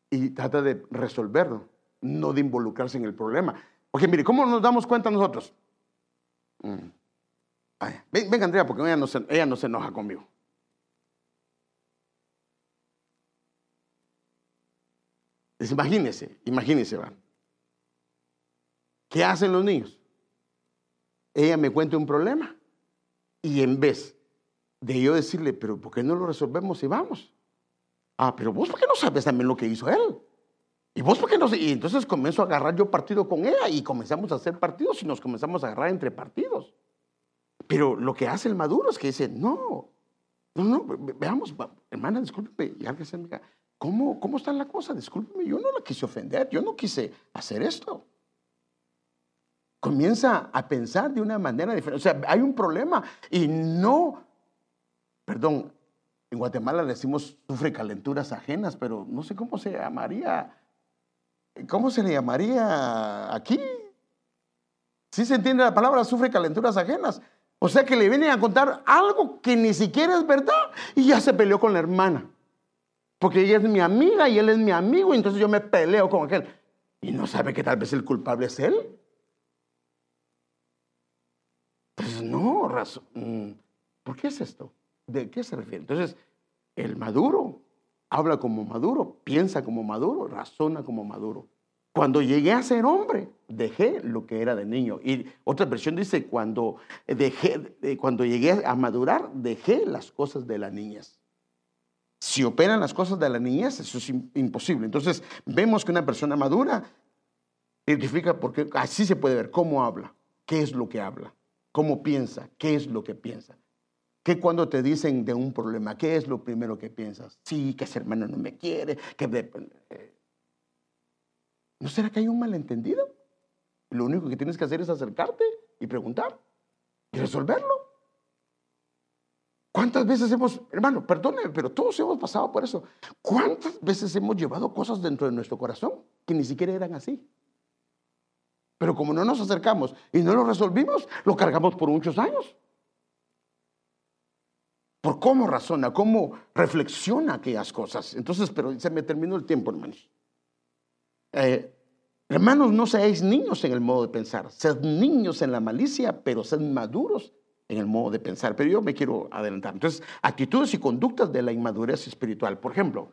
y trata de resolverlo, no de involucrarse en el problema. Porque mire, ¿cómo nos damos cuenta nosotros? Mm venga, Andrea, porque ella no, se, ella no se enoja conmigo. imagínese, imagínese, va. ¿Qué hacen los niños? Ella me cuenta un problema Y en vez de yo decirle, pero ¿por qué no lo resolvemos y vamos? Ah, pero vos, ¿por qué no sabes también lo que hizo él? Y vos, ¿por qué no? Y entonces comienzo a agarrar yo partido con ella y comenzamos a hacer partidos y nos comenzamos a agarrar entre partidos. Pero lo que hace el maduro es que dice, no, no, no, veamos, hermana, discúlpeme, y alguien se me diga, ¿cómo, ¿cómo está la cosa? Discúlpeme, yo no la quise ofender, yo no quise hacer esto. Comienza a pensar de una manera diferente. O sea, hay un problema y no, perdón, en Guatemala decimos sufre calenturas ajenas, pero no sé cómo se llamaría, ¿cómo se le llamaría aquí? ¿Sí se entiende la palabra sufre calenturas ajenas? O sea que le vienen a contar algo que ni siquiera es verdad y ya se peleó con la hermana. Porque ella es mi amiga y él es mi amigo, y entonces yo me peleo con aquel. Y no sabe que tal vez el culpable es él. Pues no. Mm, ¿Por qué es esto? ¿De qué se refiere? Entonces, el maduro habla como maduro, piensa como maduro, razona como maduro. Cuando llegué a ser hombre, dejé lo que era de niño. Y otra versión dice, cuando, dejé, eh, cuando llegué a madurar, dejé las cosas de la niñez. Si operan las cosas de la niñez, eso es imposible. Entonces, vemos que una persona madura identifica porque así se puede ver cómo habla, qué es lo que habla, cómo piensa, qué es lo que piensa. Que cuando te dicen de un problema, ¿qué es lo primero que piensas? Sí, que ese hermano no me quiere, eh, ¿No será que hay un malentendido? Lo único que tienes que hacer es acercarte y preguntar y resolverlo. ¿Cuántas veces hemos, hermano, perdóneme, pero todos hemos pasado por eso? ¿Cuántas veces hemos llevado cosas dentro de nuestro corazón que ni siquiera eran así? Pero como no nos acercamos y no lo resolvimos, lo cargamos por muchos años. Por cómo razona, cómo reflexiona aquellas cosas. Entonces, pero se me terminó el tiempo, hermanos. Eh, hermanos, no seáis niños en el modo de pensar. Sed niños en la malicia, pero sed maduros en el modo de pensar. Pero yo me quiero adelantar. Entonces, actitudes y conductas de la inmadurez espiritual. Por ejemplo,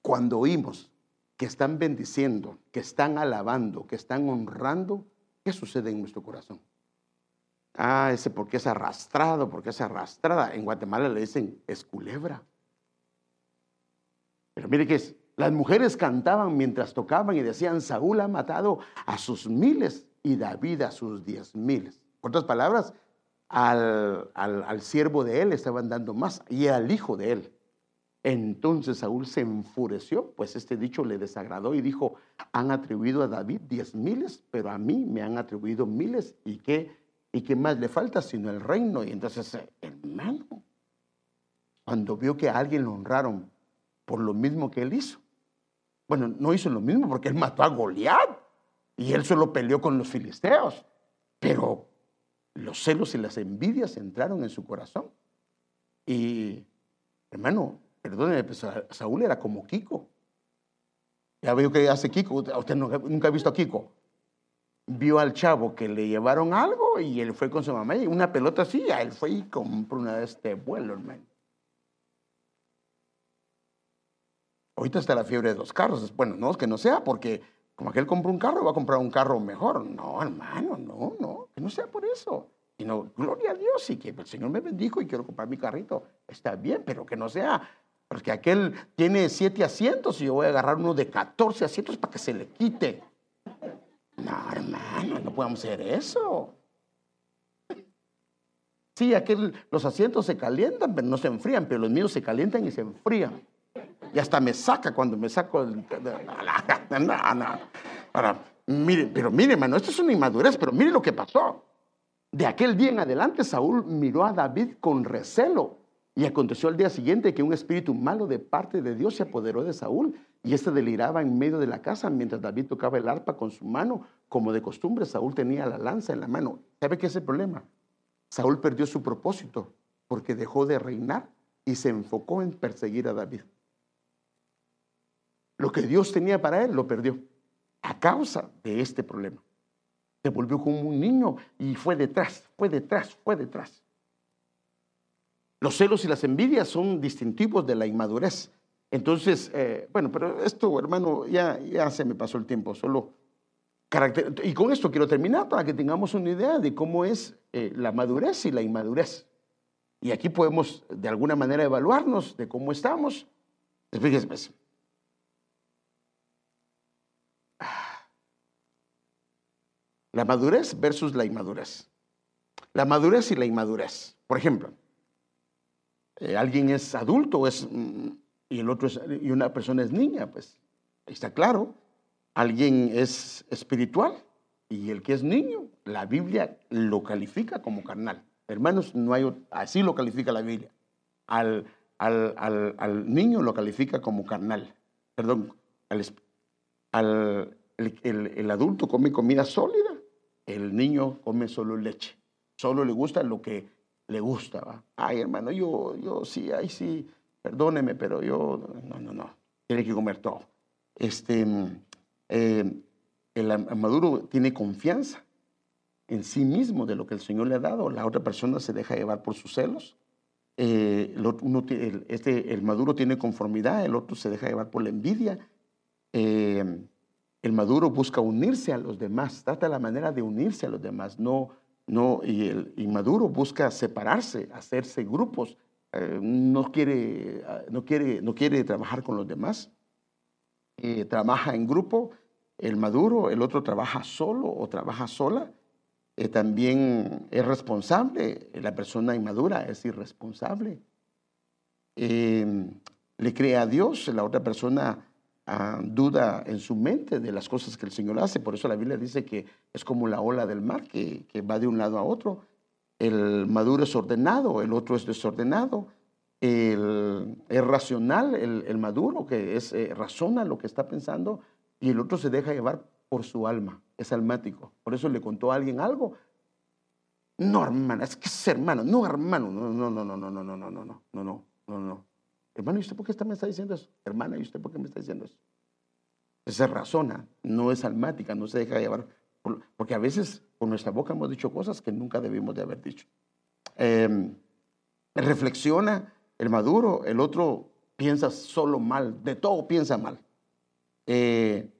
cuando oímos que están bendiciendo, que están alabando, que están honrando, ¿qué sucede en nuestro corazón? Ah, ese porque es arrastrado, porque es arrastrada. En Guatemala le dicen es culebra. Pero mire que es, las mujeres cantaban mientras tocaban y decían, Saúl ha matado a sus miles y David a sus diez miles. Por otras palabras, al, al, siervo de él estaban dando más y al hijo de él. Entonces Saúl se enfureció, pues este dicho le desagradó y dijo, han atribuido a David diez miles, pero a mí me han atribuido miles y qué, y qué más le falta sino el reino. Y entonces, hermano, cuando vio que a alguien lo honraron por lo mismo que él hizo, bueno, no hizo lo mismo porque él mató a Goliat y él solo peleó con los filisteos. Pero los celos y las envidias entraron en su corazón. Y, hermano, perdóneme, pues, Saúl era como Kiko. Ya veo que hace Kiko. Usted nunca ha visto a Kiko. Vio al chavo que le llevaron algo y él fue con su mamá y una pelota así, él fue y compró una de este vuelo, hermano. Ahorita está la fiebre de los carros. Bueno, no es que no sea, porque como aquel compró un carro, va a comprar un carro mejor. No, hermano, no, no, que no sea por eso. Y no, gloria a Dios y que el Señor me bendijo y quiero comprar mi carrito. Está bien, pero que no sea, porque aquel tiene siete asientos y yo voy a agarrar uno de 14 asientos para que se le quite. No, hermano, no podemos hacer eso. Sí, aquel, los asientos se calientan, pero no se enfrían, pero los míos se calientan y se enfrían. Y hasta me saca cuando me saco. Ahora, mire, pero mire, hermano, esto es una inmadurez, pero mire lo que pasó. De aquel día en adelante, Saúl miró a David con recelo. Y aconteció al día siguiente que un espíritu malo de parte de Dios se apoderó de Saúl. Y este deliraba en medio de la casa mientras David tocaba el arpa con su mano. Como de costumbre, Saúl tenía la lanza en la mano. ¿Sabe qué es el problema? Saúl perdió su propósito porque dejó de reinar y se enfocó en perseguir a David. Lo que Dios tenía para él lo perdió a causa de este problema. Se volvió como un niño y fue detrás, fue detrás, fue detrás. Los celos y las envidias son distintivos de la inmadurez. Entonces, eh, bueno, pero esto, hermano, ya, ya se me pasó el tiempo. Solo y con esto quiero terminar para que tengamos una idea de cómo es eh, la madurez y la inmadurez. Y aquí podemos de alguna manera evaluarnos de cómo estamos. Fíjense. Pues. La madurez versus la inmadurez. La madurez y la inmadurez. Por ejemplo, eh, alguien es adulto es, mm, y, el otro y una persona es niña, pues está claro. Alguien es espiritual y el que es niño, la Biblia lo califica como carnal. Hermanos, no hay, así lo califica la Biblia. Al, al, niño lo califica como carnal. Perdón, al, el, adulto come comida sólida, el niño come solo leche. Solo le gusta lo que le gusta. ¿va? Ay, hermano, yo, yo sí, ay, sí, perdóneme, pero yo, no, no, no, tiene que comer todo. Este, eh, el maduro tiene confianza en sí mismo de lo que el Señor le ha dado. La otra persona se deja llevar por sus celos. Eh, el, este, el maduro tiene conformidad, el otro se deja llevar por la envidia. Eh, el maduro busca unirse a los demás, trata la manera de unirse a los demás, no, no, y el inmaduro busca separarse, hacerse grupos, eh, no, quiere, no, quiere, no quiere trabajar con los demás, trabaja en grupo, el maduro, el otro trabaja solo o trabaja sola, eh, también es responsable, la persona inmadura es irresponsable. Eh, le cree a Dios, la otra persona ah, duda en su mente de las cosas que el Señor hace. Por eso la Biblia dice que es como la ola del mar que, va de un lado a otro. El maduro es ordenado, el otro es desordenado. El, es racional, el, maduro, que es, eh, razona lo que está pensando, y el otro se deja llevar por su alma, es almático. Por eso le contó a alguien algo. No, hermana, es que es hermano, no, hermano, no, no, no, no, no, no, no, no, no, no, no, no, no. Hermano, ¿y usted por qué me está diciendo eso? Hermana, ¿y usted por qué me está diciendo eso? Se razona, no es almática, no se deja llevar, porque a veces con nuestra boca hemos dicho cosas que nunca debimos de haber dicho. reflexiona el maduro, el otro piensa solo mal, de todo piensa mal. Eh,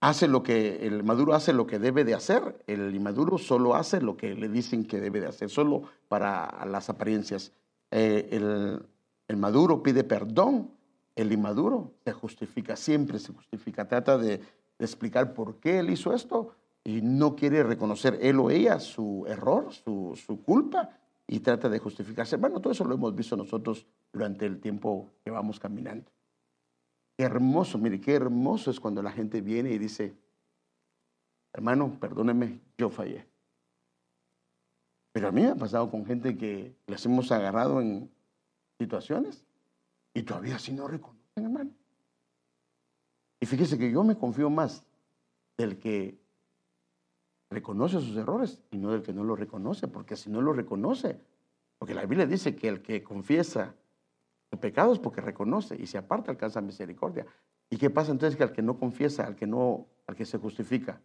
hace lo que, el maduro hace lo que debe de hacer, el inmaduro solo hace lo que le dicen que debe de hacer, solo para las apariencias. Eh, el, maduro pide perdón, el inmaduro se justifica, siempre se justifica, trata de, explicar por qué él hizo esto y no quiere reconocer él o ella su error, su, su culpa y trata de justificarse. Bueno, todo eso lo hemos visto nosotros durante el tiempo que vamos caminando. Qué hermoso, mire, qué hermoso es cuando la gente viene y dice, hermano, perdóneme, yo fallé. Pero a mí me ha pasado con gente que les hemos agarrado en situaciones y todavía así no reconocen, hermano. Y fíjese que yo me confío más del que reconoce sus errores y no del que no lo reconoce, porque si no lo reconoce, porque la Biblia dice que el que confiesa pecados porque reconoce y se aparta alcanza misericordia. ¿Y qué pasa entonces que al que no confiesa, al que no, al que se justifica,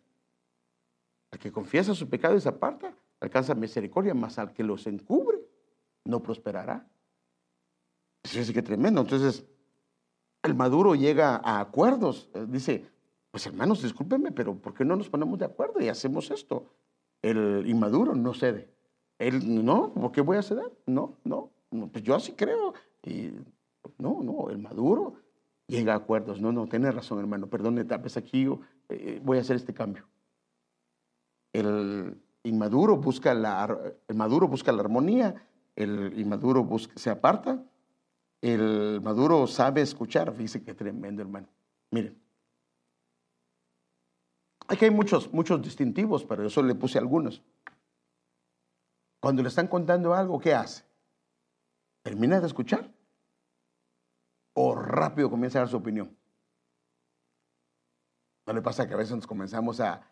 al que confiesa su pecado y se aparta, alcanza misericordia, más al que los encubre, no prosperará. Fíjense que tremendo. Entonces, el maduro llega a acuerdos. Eh, dice, pues hermanos, discúlpenme, pero ¿por qué no nos ponemos de acuerdo y hacemos esto? El inmaduro no cede. Él, no, ¿por qué voy a ceder? No, no, pues yo así creo. Y no, no, el maduro llega a acuerdos. No, no, tiene razón, hermano. Perdón, tal vez aquí eh, voy a hacer este cambio. El inmaduro busca la, el maduro busca la armonía, el inmaduro busca, se aparta, el maduro sabe escuchar. Fíjese qué tremendo, hermano. Miren. Aquí hay muchos, muchos distintivos, pero yo solo le puse algunos. Cuando le están contando algo, ¿qué hace? termina de escuchar o rápido comienza a dar su opinión. ¿No le pasa que a veces nos comenzamos a,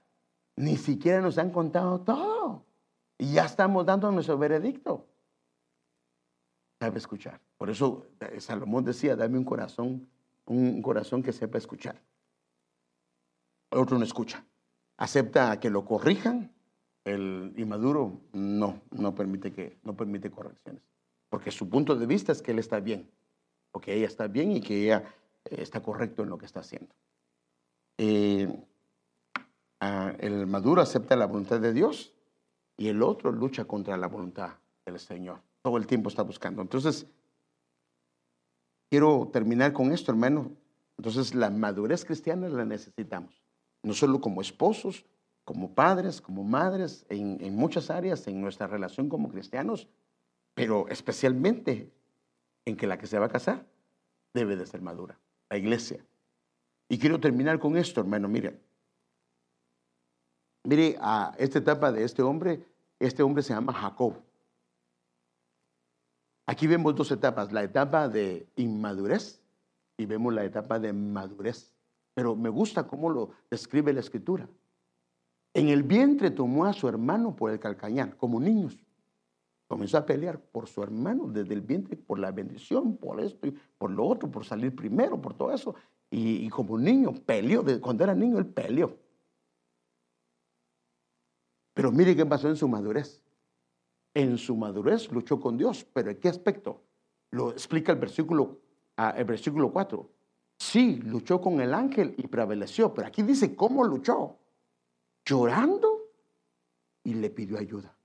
ni siquiera nos han contado todo y ya estamos dando nuestro veredicto? Sabe escuchar. Por eso eh, Salomón decía, dame un corazón, un corazón que sepa escuchar. otro no escucha. Acepta que lo corrijan. El inmaduro no, no permite, que, no permite correcciones porque su punto de vista es que él está bien, o que ella está bien y que ella eh, está correcto en lo que está haciendo. Eh, el maduro acepta la voluntad de Dios y el otro lucha contra la voluntad del Señor. Todo el tiempo está buscando. Entonces, quiero terminar con esto, hermano. Entonces, la madurez cristiana la necesitamos. No solo como esposos, como padres, como madres, en, en muchas áreas, en nuestra relación como cristianos, pero especialmente en que la que se va a casar debe de ser madura, la iglesia. Y quiero terminar con esto, hermano. Mire, mire a esta etapa de este hombre. Este hombre se llama Jacob. Aquí vemos dos etapas, la etapa de inmadurez y vemos la etapa de madurez. Pero me gusta cómo lo describe la escritura. En el vientre tomó a su hermano por el calcañar, como niños. Comenzó a pelear por su hermano desde el vientre, por la bendición, por esto y por lo otro, por salir primero, por todo eso. Y, como niño peleó, cuando era niño él peleó. Pero mire qué pasó en su madurez. En su madurez luchó con Dios, pero ¿en qué aspecto? Lo explica el versículo, ah, el versículo 4. Sí, luchó con el ángel y prevaleció, pero aquí dice cómo luchó. Llorando y le pidió ayuda.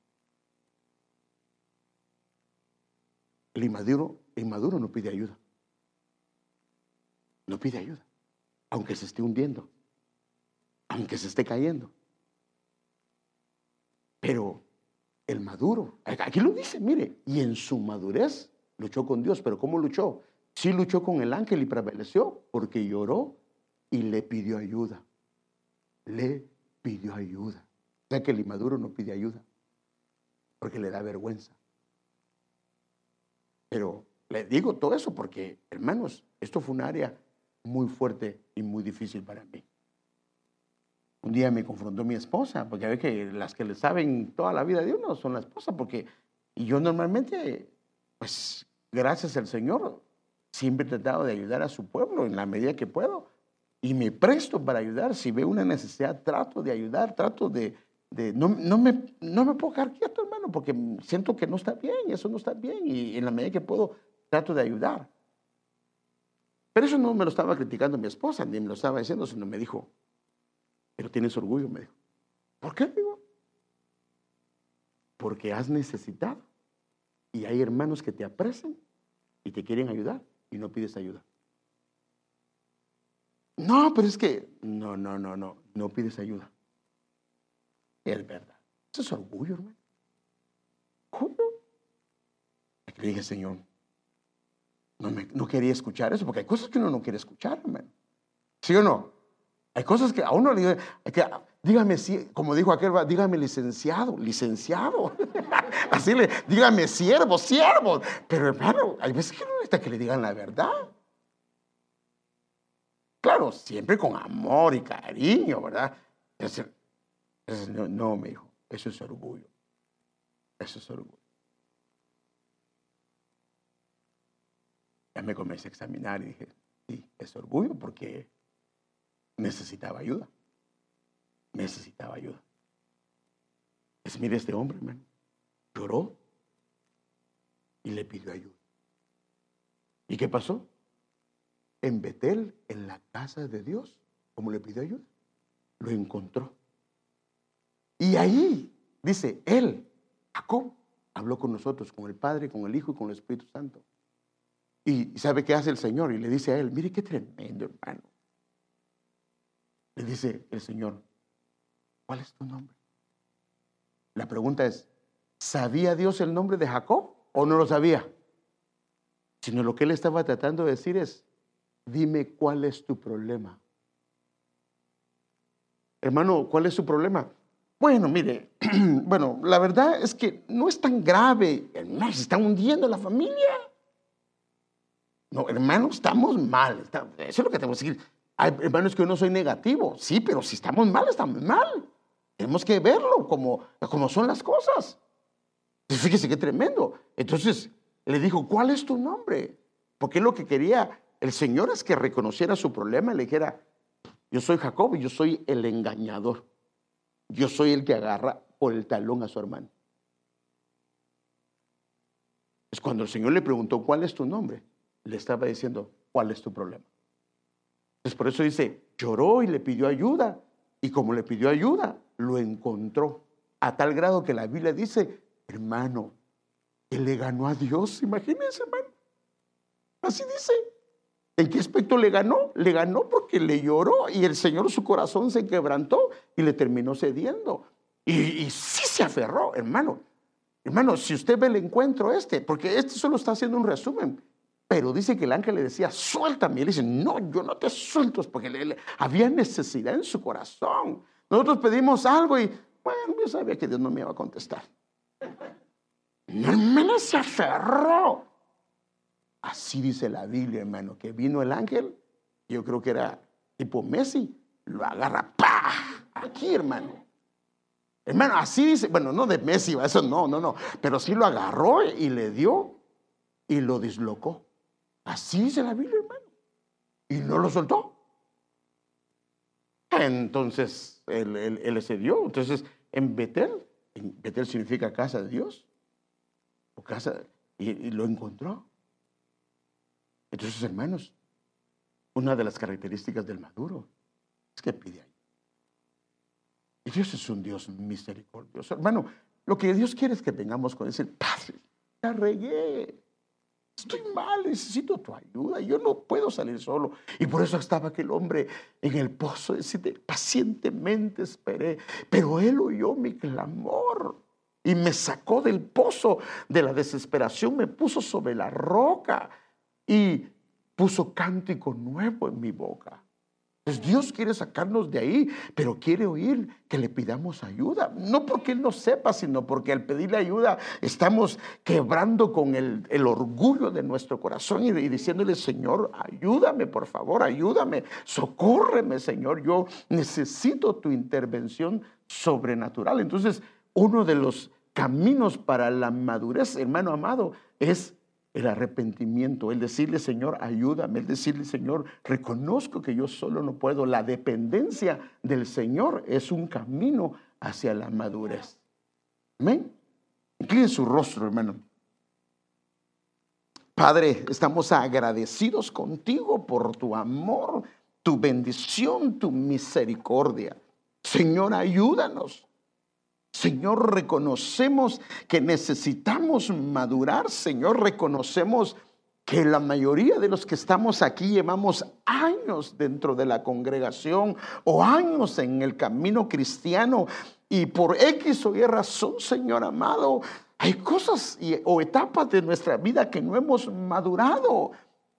El inmaduro, inmaduro no pide ayuda. No pide ayuda. Aunque se esté hundiendo. Aunque se esté cayendo. Pero el maduro, aquí lo dice, mire, y en su madurez luchó con Dios. Pero ¿cómo luchó? Sí luchó con el ángel y prevaleció porque lloró y le pidió ayuda. Le pidió ayuda. O sea que el inmaduro no pide ayuda porque le da vergüenza. Pero le digo todo eso porque, hermanos, esto fue un área muy fuerte y muy difícil para mí. Un día me confrontó mi esposa, porque ve que las que le saben toda la vida de uno son la esposa, porque y yo normalmente, pues gracias al Señor, siempre he tratado de ayudar a su pueblo en la medida que puedo. Y me presto para ayudar. Si veo una necesidad, trato de ayudar, trato de, no, no, me, no me puedo quedar quieto, hermano, porque siento que no está bien, eso no está bien, y en la medida que puedo trato de ayudar. Pero eso no me lo estaba criticando mi esposa, ni me lo estaba diciendo, sino me dijo, pero tienes orgullo, me dijo. ¿Por qué, digo? Porque has necesitado. Y hay hermanos que te aprecian y te quieren ayudar y no pides ayuda. No, pero es que, no, no, no, no, no pides ayuda. Es verdad. Eso es orgullo, hermano. ¿Cómo? Le dije, Señor, no, me, no quería escuchar eso, porque hay cosas que uno no quiere escuchar, hermano. ¿Sí o no? Hay cosas que a uno le que, dígame, si, como dijo aquel, dígame licenciado, licenciado. Así le, dígame siervo, siervo. Pero hermano, hay veces que no necesita que le digan la verdad. Claro, siempre con amor y cariño, ¿verdad? Es, no, me dijo, eso es orgullo. Eso es orgullo. Ya me comencé a examinar y dije, sí, es orgullo porque necesitaba ayuda. Necesitaba ayuda. Es mire este hombre, hermano. Lloró y le pidió ayuda. ¿Y qué pasó? En Betel, en la casa de Dios, como le pidió ayuda, lo encontró. Y ahí, dice, él, Jacob, habló con nosotros, con el Padre, con el Hijo y con el Espíritu Santo. Y sabe qué hace el Señor y le dice a él, mire qué tremendo hermano. Le dice el Señor, ¿cuál es tu nombre? La pregunta es, ¿sabía Dios el nombre de Jacob o no lo sabía? Sino lo que él estaba tratando de decir es, dime cuál es tu problema. Hermano, ¿cuál es su problema? Bueno, mire, bueno, la verdad es que no es tan grave. Hermano, se está hundiendo la familia. No, hermano, estamos mal. eso es lo que tenemos que decir. Hay hermanos que yo no soy negativo. Sí, pero si estamos mal, estamos mal. Tenemos que verlo como, como son las cosas. Pues fíjese qué tremendo. Entonces le dijo, ¿cuál es tu nombre? Porque lo que quería el Señor es que reconociera su problema y le dijera, yo soy Jacob y yo soy el engañador. Yo soy el que agarra por el talón a su hermano. Es cuando el Señor le preguntó, ¿cuál es tu nombre? Le estaba diciendo, ¿cuál es tu problema? Entonces por eso dice, lloró y le pidió ayuda Y como le pidió ayuda, lo encontró. A tal grado que la Biblia dice, hermano, él le ganó a Dios. Imagínense, hermano. Así dice. ¿En qué aspecto le ganó? Le ganó porque le lloró y el Señor su corazón se quebrantó y le terminó cediendo. Y, sí se aferró, hermano. Hermano, si usted ve el encuentro este, porque este solo está haciendo un resumen, pero dice que el ángel le decía, suéltame. Y él dice, no, yo no te suelto, porque había necesidad en su corazón. Nosotros pedimos algo y, bueno, yo sabía que Dios no me iba a contestar. Mi hermano se aferró. Así dice la Biblia, hermano, que vino el ángel, yo creo que era tipo Messi, lo agarra, ¡pa! Aquí, hermano. Hermano, así dice, bueno, no de Messi, eso no, no, no, pero sí lo agarró y le dio y lo dislocó. Así dice la Biblia, hermano. Y no lo soltó. Entonces, él, él, se dio. Entonces, en Betel, Betel significa casa de Dios, o casa, y lo encontró. Entonces, hermanos, una de las características del maduro es que pide ayuda. Y Dios es un Dios misericordioso. Hermano, lo que Dios quiere es que vengamos con ese Padre, ya regué. Estoy mal, necesito tu ayuda. Yo no puedo salir solo. Y por eso estaba aquel hombre en el pozo. Decide, pacientemente esperé. Pero él oyó mi clamor y me sacó del pozo de la desesperación. Me puso sobre la roca y puso cántico nuevo en mi boca. Pues Dios quiere sacarnos de ahí, pero quiere oír que le pidamos ayuda. No porque Él no sepa, sino porque al pedirle ayuda estamos quebrando con el, orgullo de nuestro corazón y, y, diciéndole, Señor, ayúdame, por favor, ayúdame, socórreme, Señor. Yo necesito tu intervención sobrenatural. Entonces, uno de los caminos para la madurez, hermano amado, es el arrepentimiento, el decirle, Señor, ayúdame, el decirle, Señor, reconozco que yo solo no puedo. La dependencia del Señor es un camino hacia la madurez. Amén. Incline su rostro, hermano. Padre, estamos agradecidos contigo por tu amor, tu bendición, tu misericordia. Señor, ayúdanos. Señor, reconocemos que necesitamos madurar. Señor, reconocemos que la mayoría de los que estamos aquí llevamos años dentro de la congregación o años en el camino cristiano y por X o Y razón, Señor amado, hay cosas o etapas de nuestra vida que no hemos madurado.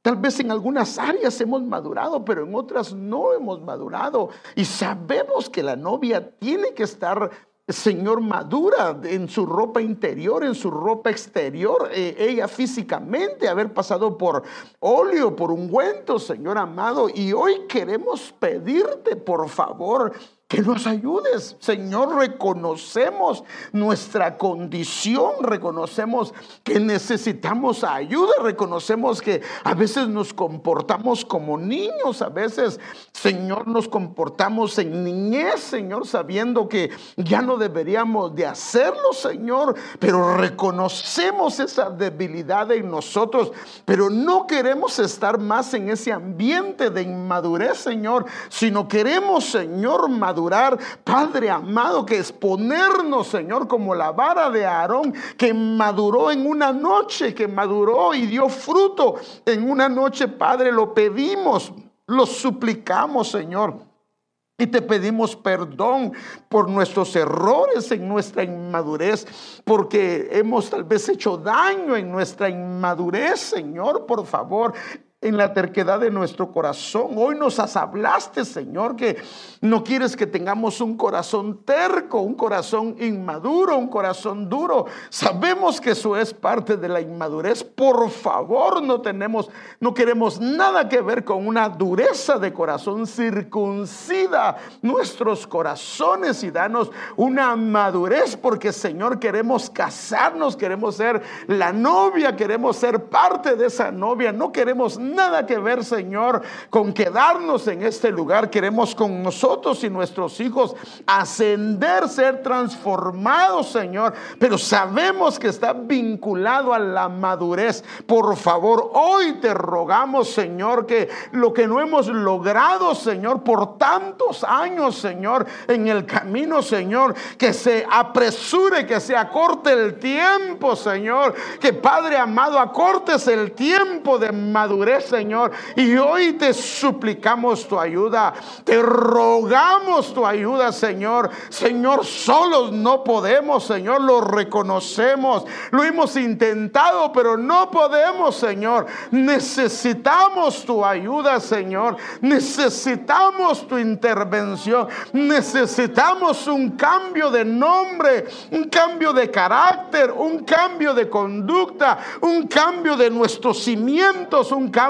Tal vez en algunas áreas hemos madurado, pero en otras no hemos madurado. Y sabemos que la novia tiene que estar Señor madura en su ropa interior, en su ropa exterior, eh, ella físicamente, haber pasado por óleo, por ungüento, Señor amado. Y hoy queremos pedirte, por favor, que nos ayudes. Señor, reconocemos nuestra condición, reconocemos que necesitamos ayuda, reconocemos que a veces nos comportamos como niños, a veces, Señor, nos comportamos en niñez, Señor, sabiendo que ya no deberíamos de hacerlo, Señor, pero reconocemos esa debilidad en nosotros, pero no queremos estar más en ese ambiente de inmadurez, Señor, sino queremos, Señor, madurar Padre amado, que es ponernos, Señor, como la vara de Aarón, que maduró en una noche, que maduró y dio fruto en una noche, Padre, lo pedimos, lo suplicamos, Señor. Y te pedimos perdón por nuestros errores en nuestra inmadurez, porque hemos tal vez hecho daño en nuestra inmadurez, Señor, por favor en la terquedad de nuestro corazón. Hoy nos hablaste, Señor, que no quieres que tengamos un corazón terco, un corazón inmaduro, un corazón duro. Sabemos que eso es parte de la inmadurez. Por favor, no tenemos, no queremos nada que ver con una dureza de corazón. Circuncida nuestros corazones y danos una madurez, porque Señor, queremos casarnos, queremos ser la novia, queremos ser parte de esa novia, no queremos nada que ver, Señor, con quedarnos en este lugar. Queremos con nosotros y nuestros hijos ascender, ser transformados, Señor. Pero sabemos que está vinculado a la madurez. Por favor, hoy te rogamos, Señor, que lo que no hemos logrado, Señor, por tantos años, Señor, en el camino, Señor, que se apresure, que se acorte el tiempo, Señor. Que Padre amado, acortes el tiempo de madurez, Señor. Y hoy te suplicamos tu ayuda. Te rogamos tu ayuda, Señor. Señor, solos no podemos, Señor. Lo reconocemos. Lo hemos intentado, pero no podemos, Señor. Necesitamos tu ayuda, Señor. Necesitamos tu intervención. Necesitamos un cambio de nombre, un cambio de carácter, un cambio de conducta, un cambio de nuestros cimientos, un cambio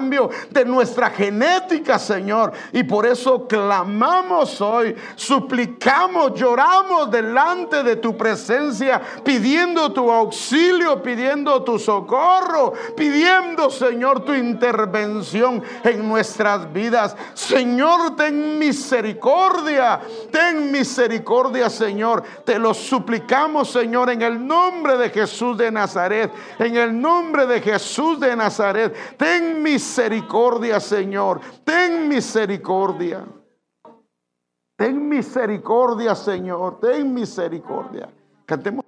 de nuestra genética, Señor. Y por eso clamamos hoy, suplicamos, lloramos delante de tu presencia, pidiendo tu auxilio, pidiendo tu socorro, pidiendo, Señor, tu intervención en nuestras vidas. Señor, ten misericordia, ten misericordia, Señor. Te lo suplicamos, Señor, en el nombre de Jesús de Nazaret, en el nombre de Jesús de Nazaret. Ten misericordia, Señor. Ten misericordia. Ten misericordia, Señor. Ten misericordia. Cantemos.